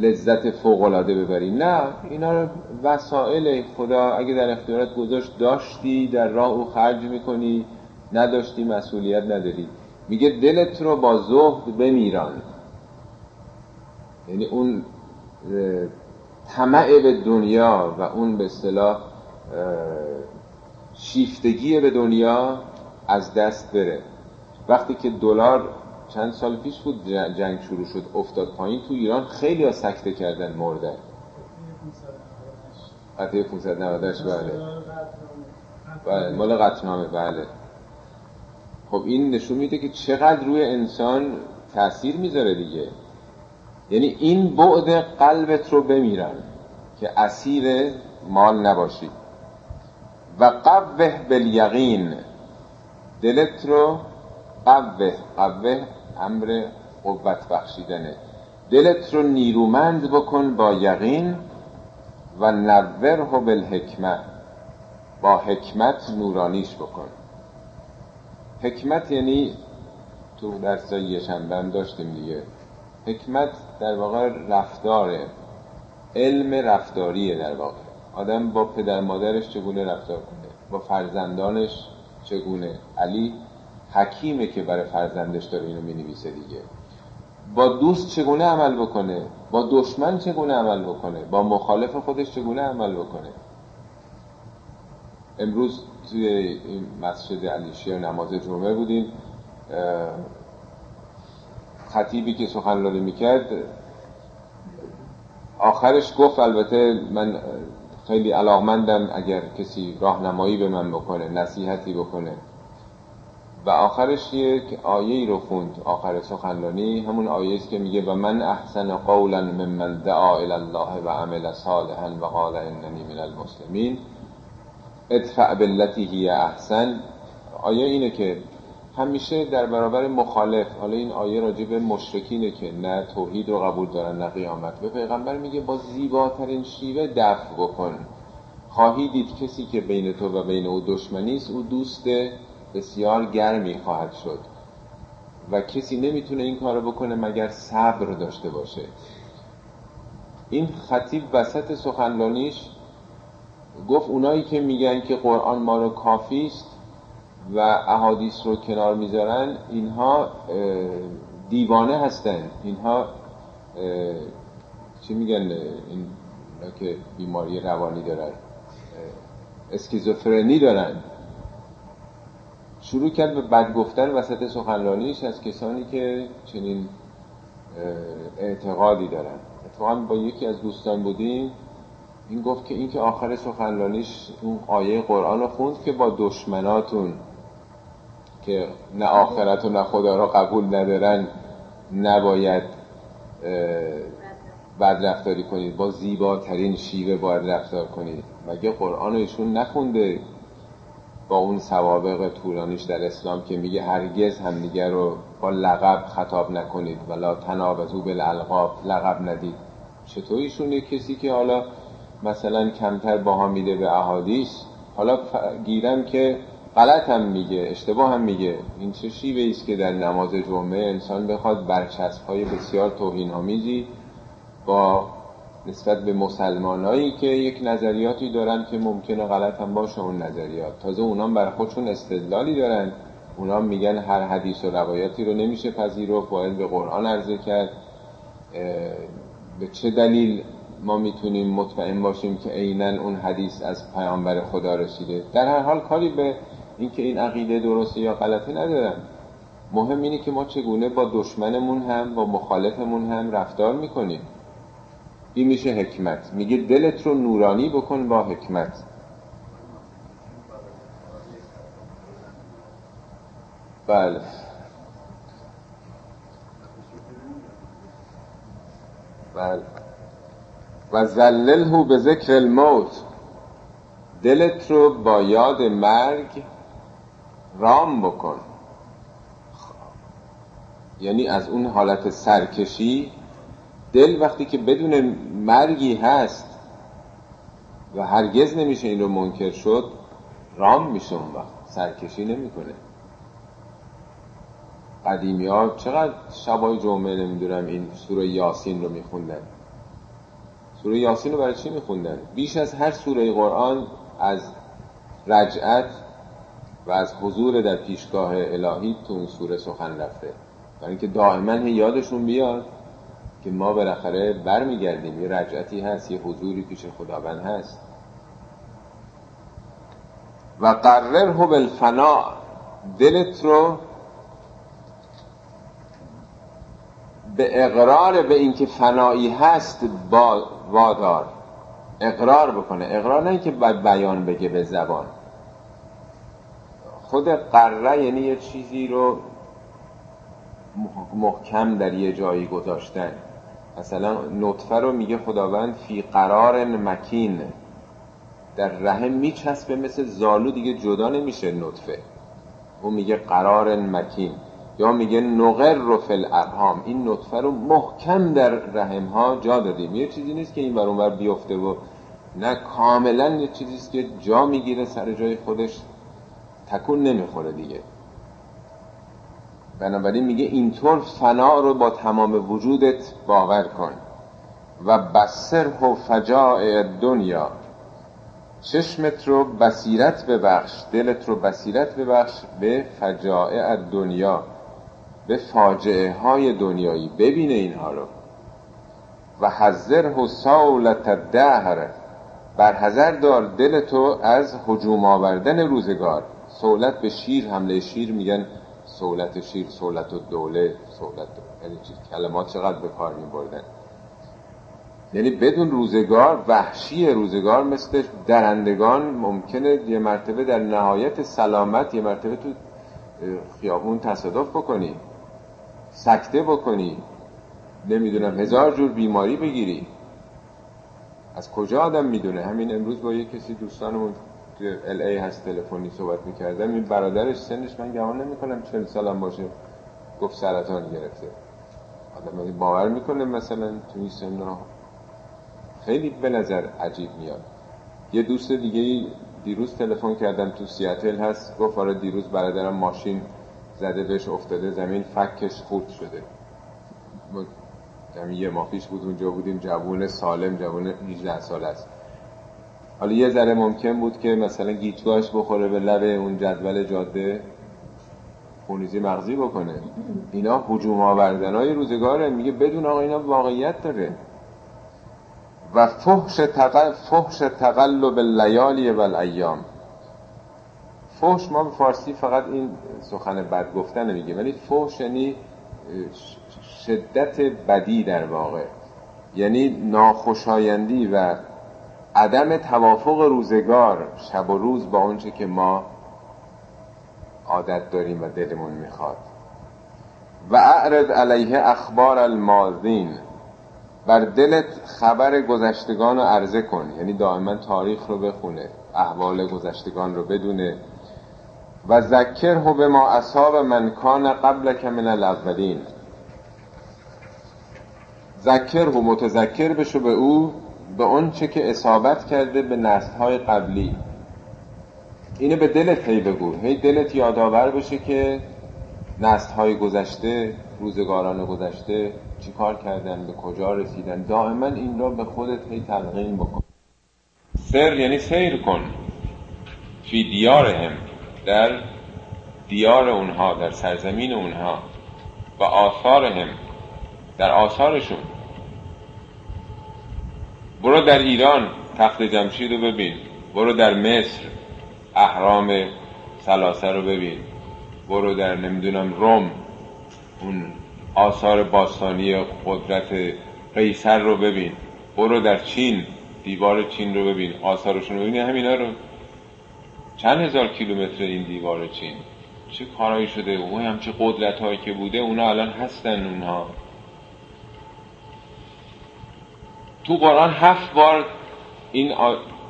لذت فوقلاده ببری نه اینا رو وسائل خدا اگه در اختیارات گذاشت داشتی در راه او خرج می‌کنی. نداشتی مسئولیت نداری. میگه دلت رو با زهد بمیران. یعنی اون طمع به دنیا و اون به اصطلاح شیفتگی به دنیا از دست بره. وقتی که دلار چند سال پیش بود جنگ شروع شد افتاد پایین. تو ایران خیلی ها سکته کردن مردن قطعه 598 بله. بله مال قطنامه بله. خب این نشون میده که چقدر روی انسان تاثیر می‌ذاره دیگه. یعنی این بعد قلبت رو بمیرن که اسیر مال نباشی. و قوه بالیقین. دلت رو قوه قوه امر قوت بخشیدنه. دلت رو نیرومند بکن با یقین و نوره بالحکمه با حکمت نورانیش بکن. حکمت یعنی تو درسای یه شنبه داشتیم دیگه. حکمت در واقع رفتاره. علم رفتاریه در واقع. آدم با پدر مادرش چگونه رفتار کنه؟ با فرزندانش چگونه؟ علی حکیمه که برای فرزندش داره اینو می نویسه دیگه. با دوست چگونه عمل بکنه؟ با دشمن چگونه عمل بکنه؟ با مخالف خودش چگونه عمل بکنه؟ امروز توی این مسجد علیشیر نماز جمعه بودیم. خطیبی که سخنرانی می‌کرد آخرش گفت البته من خیلی علاقمندم اگر کسی راهنمایی به من بکنه نصیحتی بکنه. و آخرش یک آیه ای رو خوند آخر سخنرانی همون آیه است که میگه و من احسن قولا ممن دعا الله و عمل صالحا و قال اننی من المسلمین. ادفع بالتي هی احسن. آیه اینه که همیشه در برابر مخالف حالا این آیه راجع به مشرکینه که نه توحید رو قبول دارن نه قیامت. به پیغمبر میگه با زیباترین شیوه دفع بکن. خواهی دید کسی که بین تو و بین او دشمنی است او دوست بسیار گرمی خواهد شد. و کسی نمی‌تونه این کارو بکنه مگر صبر داشته باشه. این خطیب وسط سخنرانیش گفت اونایی که میگن که قرآن ما رو کافی است و احادیث رو کنار می‌ذارن اینها دیوانه هستن. اینها چی میگن این که بیماری روانی دارن اسکیزوفرنی دارن. شروع کرد به بد گفتن وسط سخنرانیش از کسانی که چنین اعتقادی دارن. اتفاقا با یکی از دوستان بودیم. این گفت که این که آخر سخنرانیش اون آیه قرآن رو خوند که با دشمناتون که نه آخرت و نه خدا را قبول ندارن نباید بد رفتاری کنید. با زیباترین شیوه باید رفتار کنید. مگه قرآن ایشون نخونده؟ با اون سوابق طولانیش در اسلام که میگه هرگز همدیگر رو با لقب خطاب نکنید ولا تنابزو بالالقاب لقب ندید. چطور کسی که حالا مثلا کمتر باها میده به احادیث حالا گیرم که غلط هم میگه اشتباه هم میگه. این چه شیوه است که در نماز جمعه انسان بخواد برچسب های بسیار توهین آمیزی با نسبت به مسلمانایی که یک نظریاتی دارن که ممکنه غلط هم باشه اون نظریات. تازه اونام بر خودشون استدلالی دارن. اونام میگن هر حدیث و روایتی رو نمیشه پذیرفت باید به قرآن عرضه کرد. به چه دلیل ما می‌تونیم مطمئن باشیم که عینا اون حدیث از پیامبر خدا رسیده؟ در هر حال کاری به اینکه این عقیده درسته یا غلطه ندارن مهم اینه که ما چگونه با دشمنمون هم با مخالفمون هم رفتار می‌کنیم. این میشه حکمت. میگه دلت رو نورانی بکن با حکمت. بله. بله. و زلله به ذکر الموت. دلت رو با یاد مرگ رام بکن. یعنی از اون حالت سرکشی دل وقتی که بدون مرگی هست و هرگز نمیشه این رو منکر شد رام میشه اون وقت سرکشی نمی‌کنه. قدیمی ها چقدر شبای جمعه نمی‌دونم این سوره یاسین رو میخوندن. سوره یاسین رو برای چی میخوندن؟ بیش از هر سوره قرآن از رجعت و از حضور در پیشگاه الهی تو اون سوره سخن رفته. برای اینکه دائما یادشون بیاد. که ما بالاخره برمیگردیم. یه رجعتی هست یه حضوری پیش خداوند هست. و قرره بالفنا دلت رو به اقرار به اینکه فنایی هست با وادار. اقرار بکنه. اقرار نه که باید بیان بگه به زبان. خود قره یعنی یه چیزی رو محکم در یه جایی گذاشتن. مثلا نطفه رو میگه خداوند فی قرار مکین. در رحم میچسبه مثل زالو دیگه جدا نمیشه نطفه. اون میگه قرار مکین. یا میگه نقر رو فل ارهام این نطفه رو محکم در رحم ها جا دادیم. یه چیزی نیست که این بر اونور بیفته و نه کاملا یه چیزیست که جا می‌گیره سر جای خودش. تکون نمی‌خوره دیگه. بنابراین میگه اینطور فنا رو با تمام وجودت باور کن و بسر و فجاع دنیا چشمت رو بصیرت ببخش دلت رو بصیرت ببخش به فجائع دنیا به فاجعه های دنیایی. ببینه اینها رو. و حذر و ساولت دهر بر حذر دار دلتو از هجوم آوردن روزگار. سولت به شیر حمله شیر میگن. سولت شیر سولت و دوله سولت یعنی کلمات چقدر به کار می بردن یعنی بدون روزگار وحشی روزگار مثل درندگان ممکنه یه مرتبه در نهایت سلامت یه مرتبه تو خیابون تصادف بکنی سکته بکنی نمی‌دونم هزار جور بیماری بگیری. از کجا آدم می‌دونه؟ همین امروز با یه کسی دوستانمون که ال ای هست تلفنی صحبت می‌کردم. این برادرش سنش من گمان نمی‌کنم چند سالم باشه. گفت سرطان گرفته. آدم باور می‌کنه مثلا تو این سن خیلی به نظر عجیب میاد. یه دوست دیگه دیروز تلفن کردم تو سیاتل هست. گفت آره دیروز برادرم ماشین زده بهش افتاده. زمین فکش خورد شده. یه ماه پیش بود اونجا بودیم. جوون سالم جوون 18 سال است. حالا یه ذره ممکن بود که مثلا گیتگاهش بخوره به لب اون جدول جاده خونیزی مغزی بکنه. اینا حجوم آوردن های روزگاره. میگه بدون آقا اینا واقعیت داره. و فحش, تقل... فحش تقلب اللیالی و الایام فحش ما به فارسی فقط این سخن بد گفتن نمیگه ولی فحش یعنی شدت بدی در واقع. یعنی ناخوشایندی و عدم توافق روزگار شب و روز با اونچه که ما عادت داریم و دلمون می‌خواد. و اعرض علیه اخبار الماضین. بر دلت خبر گذشتگان رو عرضه کن. یعنی دائما تاریخ رو بخونه احوال گذشتگان رو بدونه. و ذکر به ما اصاب من کان قبل من الاولین. ذکر و متذکر بشو به او. به اون چه که اصابت کرده به نسل های قبلی. اینو به دلت هی بگو. هی دلت یادآور بشه که نسل های گذشته روزگاران گذشته چی کار کردن به کجا رسیدن؟ دائما این را به خودت هی تلقین بکن. سر یعنی سیر کن. فی دیارهم. در دیار اونها در سرزمین اونها. و آثارهم. در آثارشون. برو در ایران تخت جمشید رو ببین. برو در مصر احرام سلاسه رو ببین. برو در نمی‌دونم روم اون آثار باستانی قدرت قیصر رو ببین. برو در چین دیوار چین رو ببین. آثارشون رو ببین. همینا رو. چند هزار کیلومتر این دیوار چین؟ چه کارایی شده؟ اون هم چه قدرت هایی که بوده اونا الان هستن اونها. تو قرآن هفت بار این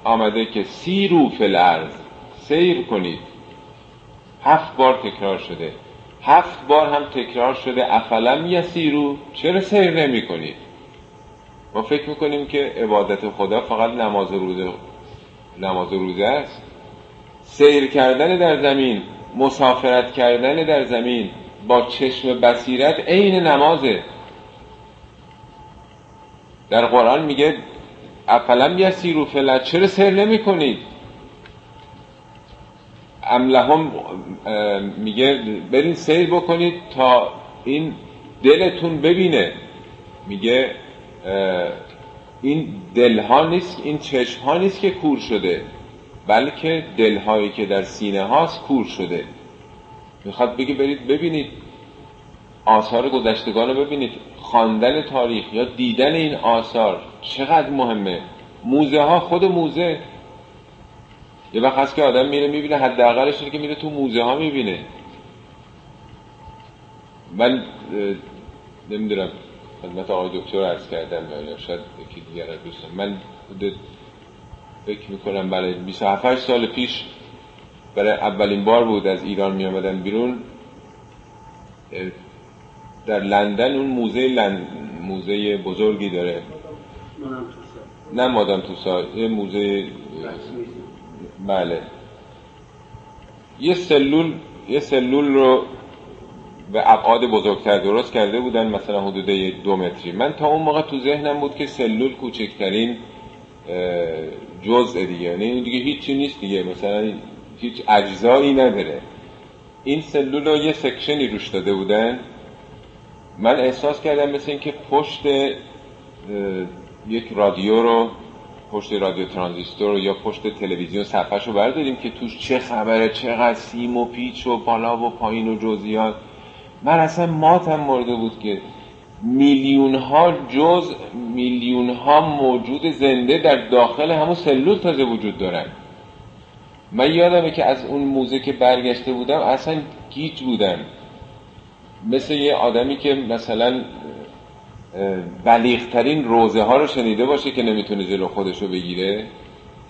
آمده که سیرو فلرز سیر کنید. هفت بار تکرار شده. هفت بار هم تکرار شده افلم یسیرو؟ چرا سیر نمی کنید؟ ما فکر می‌کنیم که عبادت خدا فقط نماز روزه نماز روزه است. سیر کردن در زمین مسافرت کردن در زمین با چشم بصیرت عین نمازه. در قرآن میگه افلم یسیرو فلت چرا سیر نمی کنید املهم میگه برین سیر بکنید تا این دلتون ببینه. میگه این دلها نیست این چشم ها نیست که کور شده بلکه دلهایی که در سینه هاست کور شده. می‌خواد بگه برید ببینید آثار گذشتگان رو ببینید. خواندن تاریخ یا دیدن این آثار چقدر مهمه؟ موزه ها خود موزه. یه وقت هست که آدم میره می‌بینه حداقلش اینه که میره تو موزه ها می‌بینه. من نمی‌دونم خدمت آقای دکتر عرض کردم یا شاید یکی دیگر دوستم من فکر می‌کنم برای 27 سال پیش برای اولین بار بود از ایران می بیرون. در لندن اون موزه لند... موزه بزرگی داره. نه مادام توسا یه موزه بله. یه سلول یه سلول رو به ابعاد بزرگتر درست کرده بودن مثلا حدود دو متری. من تا اون موقع تو ذهنم بود که سلول کوچکترین جزء دیگه. یعنی دیگه هیچی نیست دیگه. مثلا هیچ اجزایی نداره. این سلول رو یه سکشنی روش داده بودن. من احساس کردم مثل اینکه پشت یک رادیو رو پشت رادیو ترانزیستور یا پشت تلویزیون صفحش رو برداریم که توش چه خبره چقدر سیم و پیچ و بالا و پایین و جزئیات. من اصلا ماتم مرده بود که میلیون ها جز میلیون ها موجود زنده در داخل همون سلول تازه وجود دارن. من یادمه که از اون موزه که برگشته بودم اصلا گیج بودم. مثل یه آدمی که مثلا بلیغترین روزه ها رو شنیده باشه که نمی‌تونه جلو خودش رو بگیره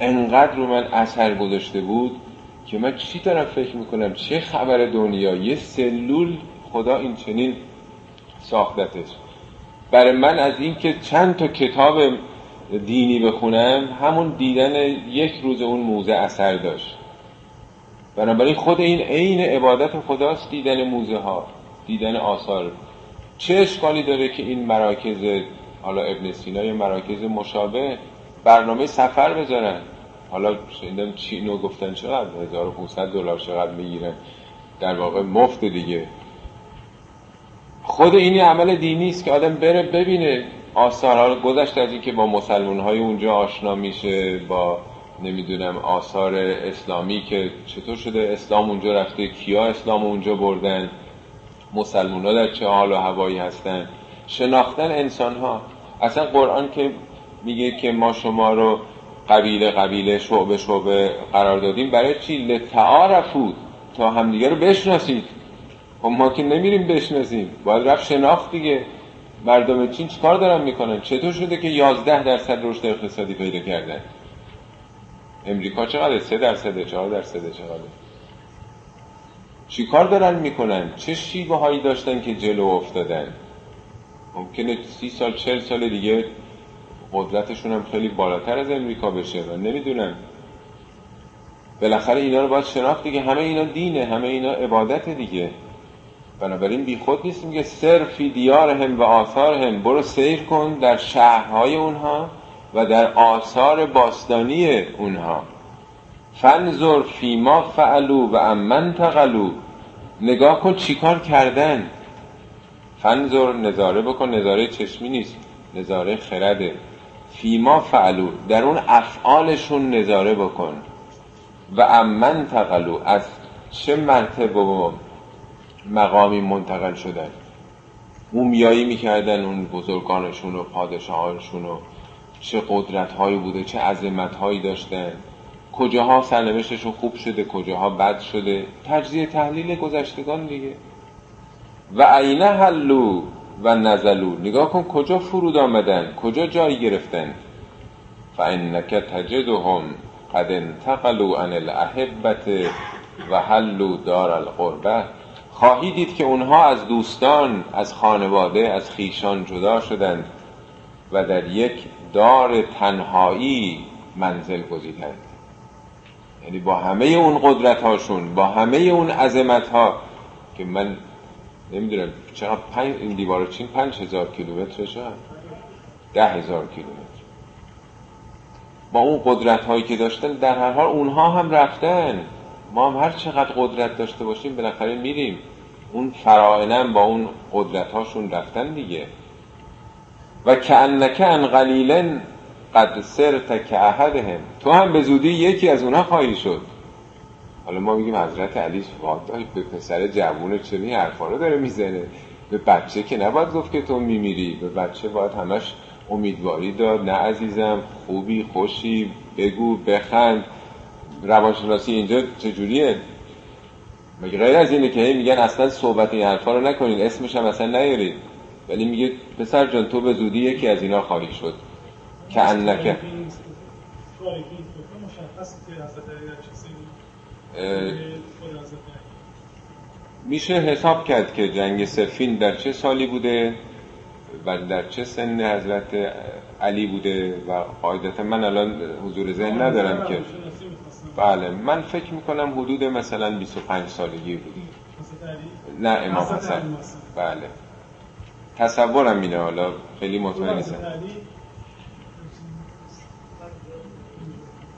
انقدر رو من اثر گذاشته بود که من چی دارم فکر می‌کنم؟ چه خبر دنیا؟ یه سلول خدا این چنین ساختتش. برای من از این که چند تا کتاب دینی بخونم همون دیدن یک روز اون موزه اثر داشت. بنابراین خود این عین عبادت خداست دیدن موزه ها دیدن آثار. چه اشکالی داره که این مراکز حالا ابن سینا یا مراکز مشابه برنامه سفر بذارن؟ حالا شنیدم چینو گفتن چقدر؟ 1500 دلار چقدر می‌گیرن؟ در واقع مفت دیگه. خود اینی عمل دینی است که آدم بره ببینه آثار گذشته از اینکه با مسلمان های اونجا آشنا میشه با نمی‌دونم آثار اسلامی که چطور شده؟ اسلام اونجا رفته کیا اسلام اونجا بردن؟ مسلمان ها در چه حال و هوایی هستن؟ شناختن انسان ها اصلا قرآن که میگه که ما شما رو قبیله قبیله شعبه شعبه قرار دادیم برای چی؟ لتعارفو تا همدیگه رو بشناسید. خب ما که نمیریم بشناسیم. باید رفت شناخت دیگه. مردم چین چیکار دارن می‌کنن؟ چطور شده که 11 درصد رشد اقتصادی پیدا کردن؟ امریکا چقدر 3 درصد 4 درصد چقدر چیکار دارن می‌کنن؟ چه شیوه هایی داشتن که جلو افتادن؟ ممکنه سی سال چل سال دیگه قدرتشون هم خیلی بالاتر از امریکا بشه و نمی‌دونن بالاخره اینا رو باید شناخت دیگه. همه اینا دینه همه اینا عبادت دیگه. بنابراین بی خود نیست میگه سر فی دیارهم و آثارهم. برو سیر کن در شهرهای اونها و در آثار باستانی اونها. فنظر فیما فعلو و امن تقلو نگاه کن چیکار کردن. فنظر نظاره بکن نظاره چشمی نیست نظاره خرده. فیما فعلو در اون افعالشون نظاره بکن. و امن تقلو از چه مرتبه و مقامی منتقل شدن؟ مومیایی می‌کردن اون بزرگانشون و پادشاهانشون و چه قدرت هایی بوده چه عظمت هایی داشتن. کجاها سرنوشتشون خوب شده کجاها بد شده؟ تجزیه تحلیل گذشتگان دیگه. و عینه حلو و نزلو. نگاه کن کجا فرود آمدن کجا جایی گرفتن. فانک تجدهم قد انتقلوا عن الاحبت و حلو دار القربه خواهی دید که اونها از دوستان از خانواده از خیشان جدا شدند و در یک دار تنهایی منزل گزیدند. یعنی با همه اون قدرت هاشون با همه اون عظمت ها که من نمی‌دونم چقدر پنج این دیوار چین پنج هزار کیلومتر شد ده هزار کیلومتر. با اون قدرت هایی که داشتن در هر حال اونها هم رفتن. ما هم هر چقدر قدرت داشته باشیم بالاخره میریم. اون فراعنم با اون قدرت هاشون رفتن دیگه. و کعنکه ان قلیلا قد سرت که احدهم. تو هم به زودی یکی از اونها خواهی شد. حالا ما میگیم حضرت علی وادای به پسر جوون این حرفا رو داره می‌زنه. به بچه که نباید گفت که تو میمیری. به بچه باید همش امیدواری داد. نه عزیزم خوبی خوشی بگو بخند. روانشناسی اینجا چجوریه؟ مگه غیر از اینه که میگن اصلا صحبت این حرفا رو نکنین. اسمش هم اصلا نیارید ولی میگه پسر جان تو به زودی یکی از اینا خواهی شد. که انکه میشه حساب کرد که جنگ سفین در چه سالی بوده و در چه سن حضرت علی بوده و قاعدتا من الان حضور ذهن ندارم که. بله من فکر می‌کنم حدود مثلا 25 سالگی بود. نه امام حسن. بله. تصورم اینه حالا خیلی مطمئن نیستم.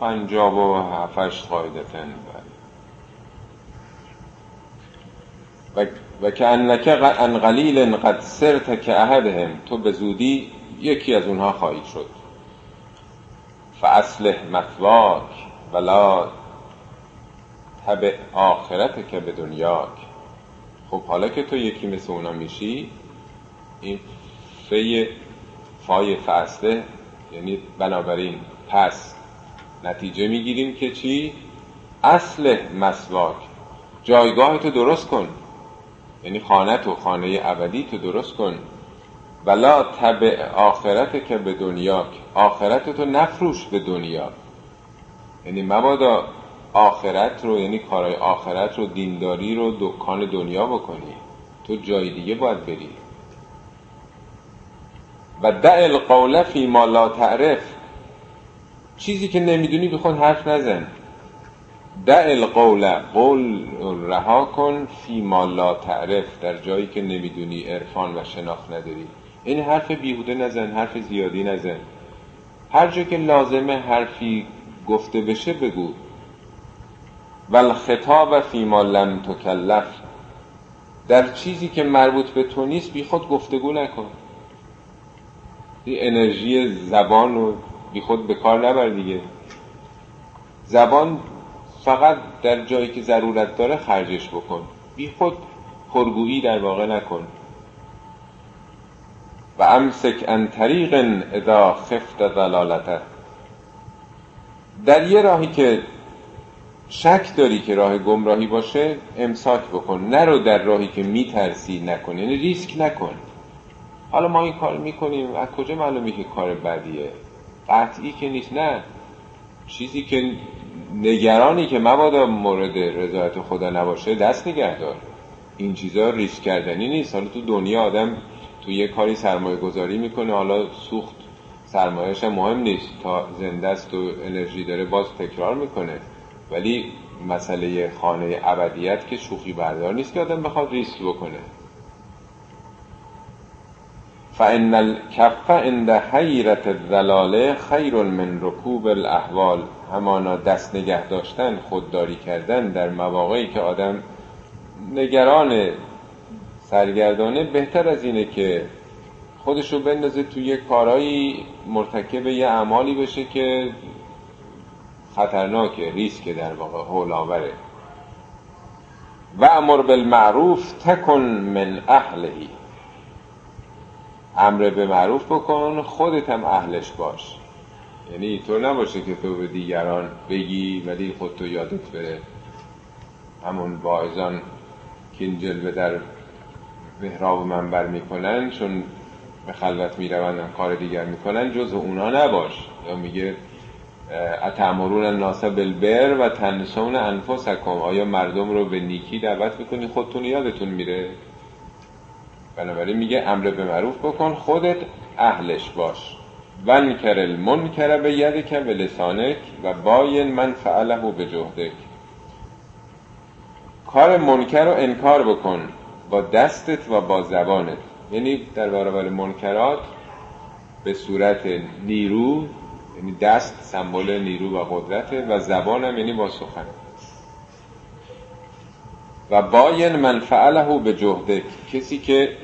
پنجاب و هفتش قاعدتا و, و که انک ان قلیل قد سرت که احدهم تو به زودی یکی از اونها خواهی شد. فاصله مثواک ولا تبع آخرت که به دنیاک. خب حالا که تو یکی مثل اونا میشی این فی فای فصله یعنی بنابراین پس نتیجه می‌گیریم که چی؟ اصل مسواک. جایگاه تو درست کن. یعنی خانه تو خانه ابدی تو درست کن. ولا تبع آخرت که به دنیا آخرت تو نفروش به دنیا یعنی مبادا آخرت رو یعنی کارهای آخرت رو دینداری رو دکان دنیا بکنی. تو جای دیگه باید بری. و دع القول فی ما لا تعرف. چیزی که نمی‌دونی به خود حرف نزن. دع القول قول رها کن فی ما لا تعرف در جایی که نمی‌دونی عرفان و شناخت نداری. این حرف بیهوده نزن حرف زیادی نزن. هر جا که لازمه حرفی گفته بشه بگو. ول خطاب فی ما لم تکلف. در چیزی که مربوط به تو نیست بی خود گفتگو نکن. این انرژی زبان رو بی خود به کار نبر دیگه. زبان فقط در جایی که ضرورت داره خرجش بکن. بی خود پرگویی در واقع نکن. و امسک ان طریق اذا خفت ضلالته. در یه راهی که شک داری که راه گمراهی باشه امساک بکن. نرو در راهی که میترسی نکن. یعنی ریسک نکن. حالا ما این کار می‌کنیم. از کجا معلومی که کار بدیه؟ قطعی که نیست نه. چیزی که نگرانی که مبادا مورد رضایت خدا نباشه دست نگه دار. این چیزا ریسک کردنی نیست. حالا تو دنیا آدم تو یه کاری سرمایه گذاری می‌کنه حالا سوخت سرمایهش مهم نیست. تا زنده است و انرژی داره باز تکرار می‌کنه. ولی مسئله خانه ابدیت که شوخی بردار نیست که آدم بخواد ریسک بکنه. فان الکف عند حیرت الضلاله خیر من رکوب الاحوال همانا دست نگه داشتن خودداری کردن در مواقعی که آدم نگران سرگردانه بهتر از اینه که خودشو بندازه توی یه کارایی مرتکب یه اعمالی بشه که خطرناکه ریسک در واقع هول و امر بالمعروف تکن من اهلهی امر به معروف بکن خودت هم اهلش باش. یعنی اینطور نباشه که تو به دیگران بگی ولی خود تو یادت بره. همون واعظان که این جلوه در محراب منبر می‌کنن چون به خلوت می‌روند کار دیگر می‌کنن جز اونا نباش. یا میگه اتعمرون الناس بالبر و تنسون انفسکم. آیا مردم رو به نیکی دعوت می‌کنی؟ خودتون یادتون میره. بنابراین میگه امر به معروف بکن خودت اهلش باش. ونکر المنکر به یدک و لسانک و باین من فعله به جهدک. کار منکر رو انکار بکن با دستت و با زبانت. یعنی در برابر منکرات به صورت نیرو یعنی دست سمبل نیرو و قدرت و زبانم یعنی با سخن. و باین من فعله به جهده کسی که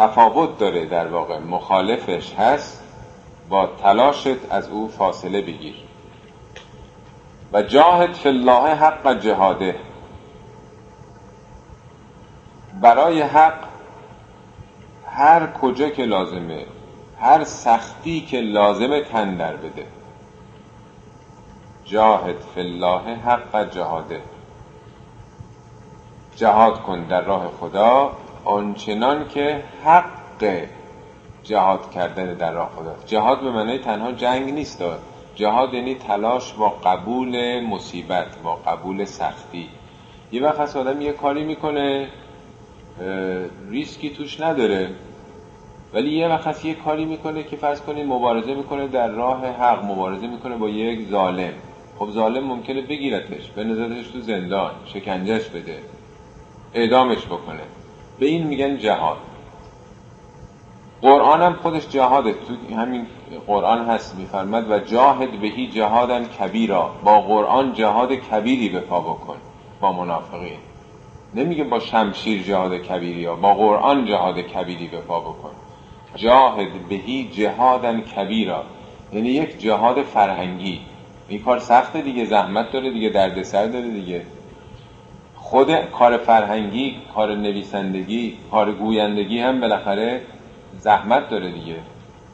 تفاوت داره در واقع. مخالفش هست با تلاشت از او فاصله بگیر. و جاهد فی الله حق جهاده. برای حق هر کجا که لازمه هر سختی که لازمه تن در بده. جاهد فی الله حق جهاده. جهاد کن در راه خدا. آنچنان که حق جهاد کردن در راه خدا. جهاد به معنی تنها جنگ نیست جهاد یعنی تلاش با قبول مصیبت با قبول سختی. یه وقت هست آدم یه کاری می‌کنه ریسکی توش نداره. ولی یه وقت یه کاری می‌کنه که فرض کنید مبارزه می‌کنه در راه حق مبارزه می‌کنه با یک ظالم. خب ظالم ممکنه بگیرتش بنزدش تو زندان شکنجش بده اعدامش بکنه. به این میگن جهاد. قرآن هم خودش جهاده. تو همین قرآن هست میفرمد و جاهد بهی جهادن کبیرا. با قرآن جهاد کبیری به پا بکن. با منافقین. نمیگه با شمشیر جهاد کبیری با قرآن جهاد کبیری به پا بکن. جاهد بهی جهادن کبیرا. یعنی یک جهاد فرهنگی. این کار سخته دیگه. زحمت داره دیگه. دردسر داره دیگه. خود کار فرهنگی کار نویسندگی کار گویندگی هم بالاخره زحمت داره دیگه.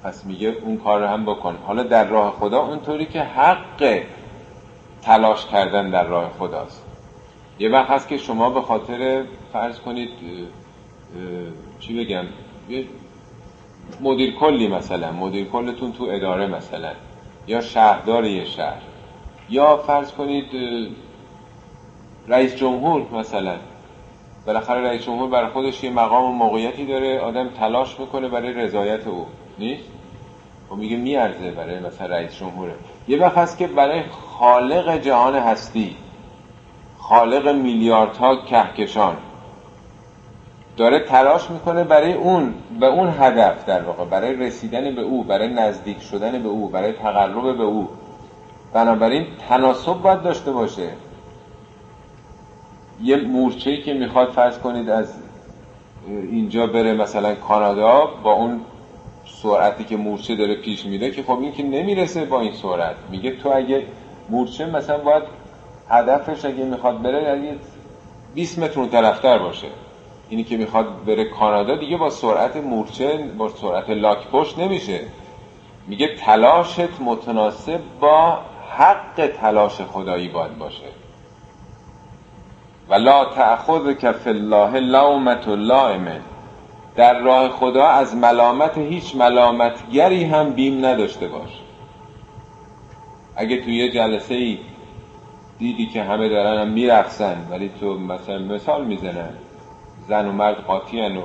پس میگه اون کار رو هم بکن. حالا در راه خدا اونطوری که حق تلاش کردن در راه خداست. یه وقت هست که شما به خاطر فرض کنید چی بگم؟ مدیر کلی مثلا مدیر کلتون تو اداره مثلا یا شهردار یه شهر. یا فرض کنید رئیس جمهور مثلا. بالاخره رئیس جمهور برای خودش یه مقام و موقعیتی داره آدم تلاش می‌کنه برای رضایت او. نیست؟ و خب میگه میارزه برای مثلا رئیس جمهوره. یه وقت هست که برای خالق جهان هستی خالق میلیاردها کهکشان داره تلاش می‌کنه برای اون به اون هدف در واقع برای رسیدن به او برای نزدیک شدن به او برای تقرب به او. بنابراین تناسب باید داشته باشه. یه مورچه که می‌خواد فرض کنید از اینجا بره مثلا کانادا با اون سرعتی که مورچه داره پیش میره که خب این که نمی‌رسه با این سرعت. میگه تو اگه مورچه مثلا باید هدفش اگه می‌خواد بره اگه 20 متر اون طرفتر باشه. اینی که می‌خواد بره کانادا دیگه با سرعت مورچه با سرعت لاک نمیشه. میگه تلاشت متناسب با حق تلاش خدایی باید باشه. و لا تأخذ کف الله لومت لائمه در راه خدا از ملامت هیچ ملامتگری هم بیم نداشته باش. اگه توی یه جلسه ای دیدی که همه دارن هم میرقصن ولی تو مثلا مثال می‌زنن زن و مرد قاطی و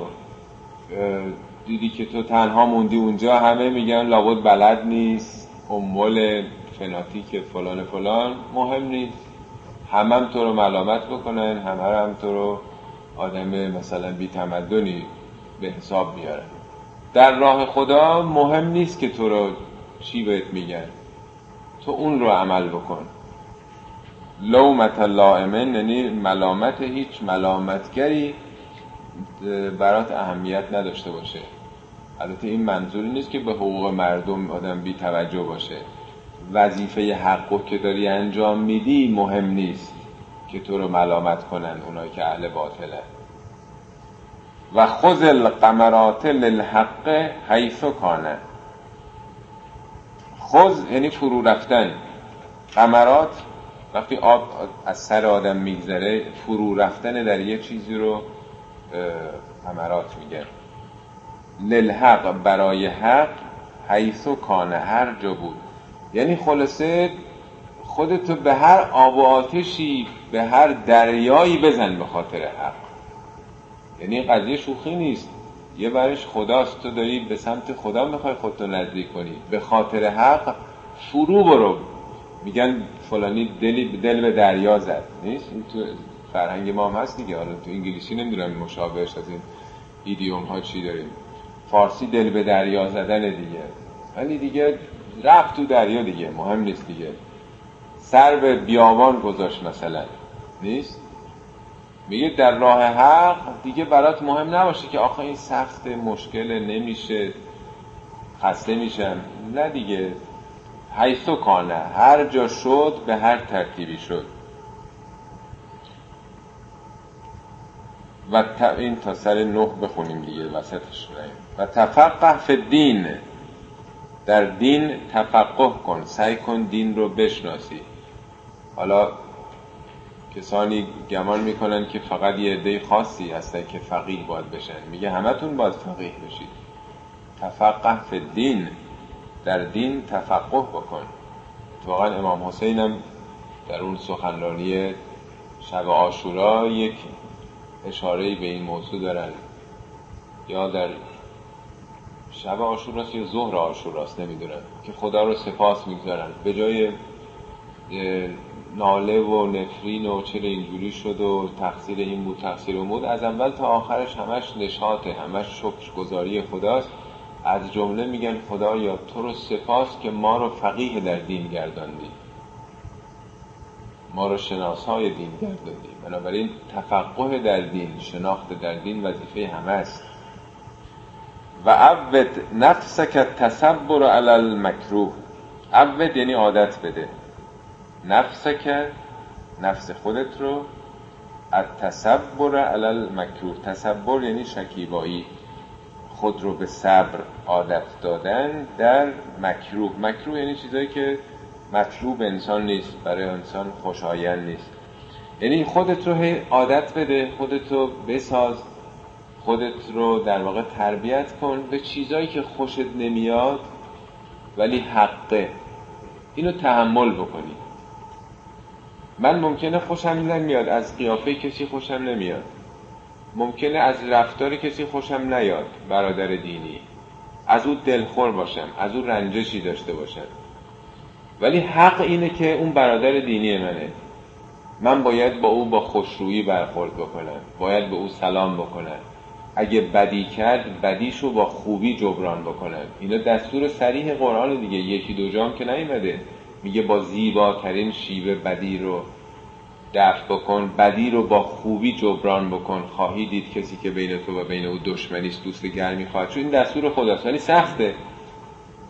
دیدی که تو تنها موندی اونجا همه میگن لابد بلد نیست امول فناتیک فلان فلان مهم نیست. همه هم تو رو ملامت بکنن همه هم تو رو آدم مثلا بی تمدنی به حساب بیارن در راه خدا مهم نیست که تو رو چی بهت میگن. تو اون رو عمل بکن. لومت لائمن یعنی ملامت هیچ ملامتگری برات اهمیت نداشته باشه. البته این منظوری نیست که به حقوق مردم آدم بی توجه باشه. وظیفه حقو که داری انجام میدی مهم نیست که تو رو ملامت کنن اونایی که اهل باطله. و خذ القمرات للحق حیث کانه خذ یعنی فرو رفتن. قمرات وقتی آب از سر آدم میگذره فرو رفتن در یه چیزی رو قمرات میگن للحق برای حق حیث و کانه هر جا بود. یعنی خلاصه خودتو به هر آب و آتشی به هر دریایی بزن به خاطر حق. یعنی قضیه شوخی نیست. یه برش خداست تو داری به سمت خدا می‌خوای خودتو نزدیک کنی. به خاطر حق فرو برو. میگن فلانی دلی دل به دریا زد. نیست؟ این تو فرهنگ ما هم هست دیگه. حالا تو انگلیسی نمی‌دونم مشابهش از این ایدیوم ها چی داریم. فارسی دل به دریا زدن دیگه. ولی دیگه رفت تو دریا دیگه مهم نیست دیگه. سر به بیابان گذاشت مثلا. نیست؟ میگه در راه حق دیگه برات مهم نباشه که آخه این سخت مشکل نمیشه خسته میشم. نه دیگه. حیث کانه. هر جا شد به هر ترتیبی شد. و این تا سر نه بخونیم دیگه وسطش و تفقه فی دین در دین تفقه کن سعی کن دین رو بشناسی. حالا کسانی گمان می‌کنن که فقط یه عده خاصی هستن که فقیه باید بشن. میگه همتون باید فقیه بشید. تفقه فی دین در دین تفقه بکن. واقعا امام حسین هم در اون سخنرانی شب آشورا یک اشاره به این موضوع دارن. یا در شب آشوراست یا ظهر آشوراست نمی‌دونم که خدا رو سپاس می‌گذارن به جای ناله و نفرین و چرا اینجوری شد و تقصیر این بود تقصیر اون بود از اول تا آخرش همش نشاطه همش شکر گذاری خداست. از جمله میگن خدایا تو رو سپاس که ما رو فقیه در دین گرداندی. ما رو شناسای دین گرداندی. بنابراین تفقه در دین شناخت در دین وظیفه همه است. و عود نفسک تصبر علی المکروه. عود یعنی عادت بده. نفسک نفس خودت رو از تصبر علی المکروه. تصبر یعنی شکیبایی. خود رو به صبر عادت دادن در مکروه. مکروه یعنی چیزایی که مطلوب انسان نیست برای انسان خوشایند نیست. یعنی خودت رو عادت بده خودت رو بساز. خودت رو در واقع تربیت کن به چیزایی که خوشت نمیاد ولی حقه. اینو تحمل بکنی. من ممکنه خوشم نمیاد از قیافه کسی خوشم نمیاد. ممکنه از رفتار کسی خوشم نیاد برادر دینی. از او دلخور باشم از او رنجشی داشته باشم. ولی حق اینه که اون برادر دینی منه. من باید با او با خوشرویی برخورد بکنم. باید به او سلام بکنم. اگه بدی کرد بدیشو با خوبی جبران بکنم اینا دستور سریح قرآن دیگه. یکی دو جام که نیمده میگه با زیباترین شیوه بدی رو دفع بکن بدی رو با خوبی جبران بکن. خواهی دید کسی که بین تو و بین او دشمنیست دوست گرمی خواهد چون این دستور خداست. ولی سخته.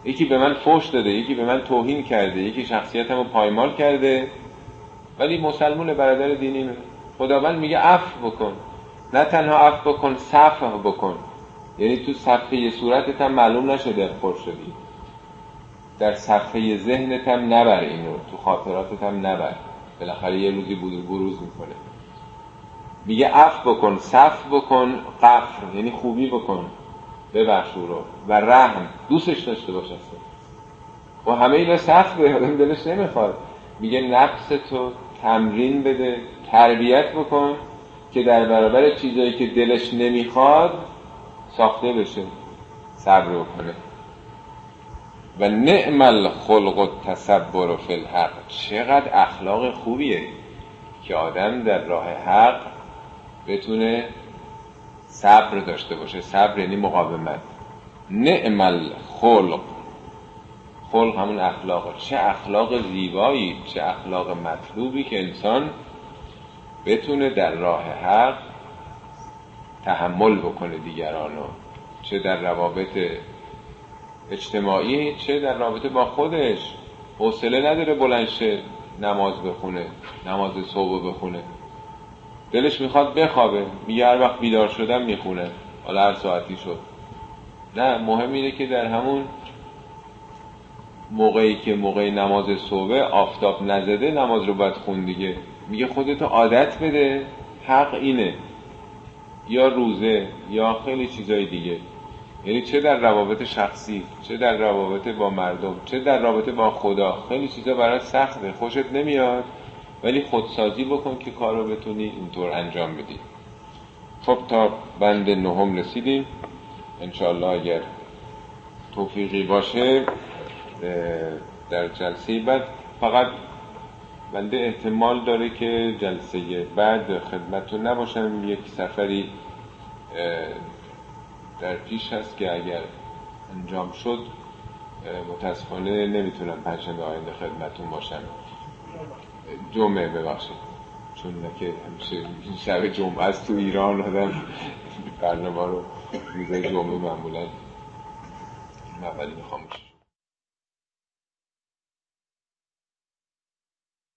یکی به من فوش داده یکی به من توهین کرده یکی شخصیتم رو پایمال کرده. ولی مسلمون برادر دینی خداوند میگه عفو بکن. نه تنها عفو بکن صفح بکن. یعنی تو صفحه صورتت هم معلوم نشده خور شدی. در صفحه ذهنت هم نبر اینو تو خاطراتت هم نبر. بالاخره یه روزی بود بروز می‌کنه. میگه عف بکن صف بکن قفر یعنی خوبی بکن. ببخش رو. و رحم دوستش داشته باش و همه اینا سخت به آدم دلش نمی‌خواد. میگه نفس تو تمرین بده تربیت بکن. که در برابر چیزایی که دلش نمی‌خواد ساخته بشه صبر بکنه. و نعم الخلق و تصبر فی الحق. چقدر اخلاق خوبیه که آدم در راه حق بتونه صبر داشته باشه. صبر یعنی مقاومت. نعم الخلق. خلق همون اخلاق. چه اخلاق زیبایی چه اخلاق مطلوبی که انسان بتونه در راه حق تحمل بکنه دیگرانو چه در روابط اجتماعی چه در رابطه با خودش. حوصله نداره بلنشه نماز بخونه نماز صبح بخونه. دلش می‌خواد بخوابه میگه هر وقت بیدار شدم می‌خونه. حالا هر ساعتی شد. نه مهم اینه که در همون موقعی که موقع نماز صبح آفتاب نزده نماز رو باید خون دیگه. میگه خودتو عادت بده حق اینه. یا روزه یا خیلی چیزای دیگه. یعنی چه در روابط شخصی چه در روابط با مردم چه در رابطه با خدا. خیلی چیزا برای سخته خوشت نمیاد ولی خودسازی بکن که کار رو بتونی اینطور انجام بدی. خب تا بند نهم رسیدیم. انشاءالله اگر توفیقی باشه در جلسه بعد فقط بنده احتمال داره که جلسه بعد خدمتتون نباشم. یک سفری در پیش هست که اگر انجام شد متاسفانه نمی‌تونم پنجشنبه آینده خدمتون باشم. جمعه ببخشید. چون که همیشه شب جمعه است تو ایران آدم برنامه رو روزه جمعه معمولا اولی می‌خوام.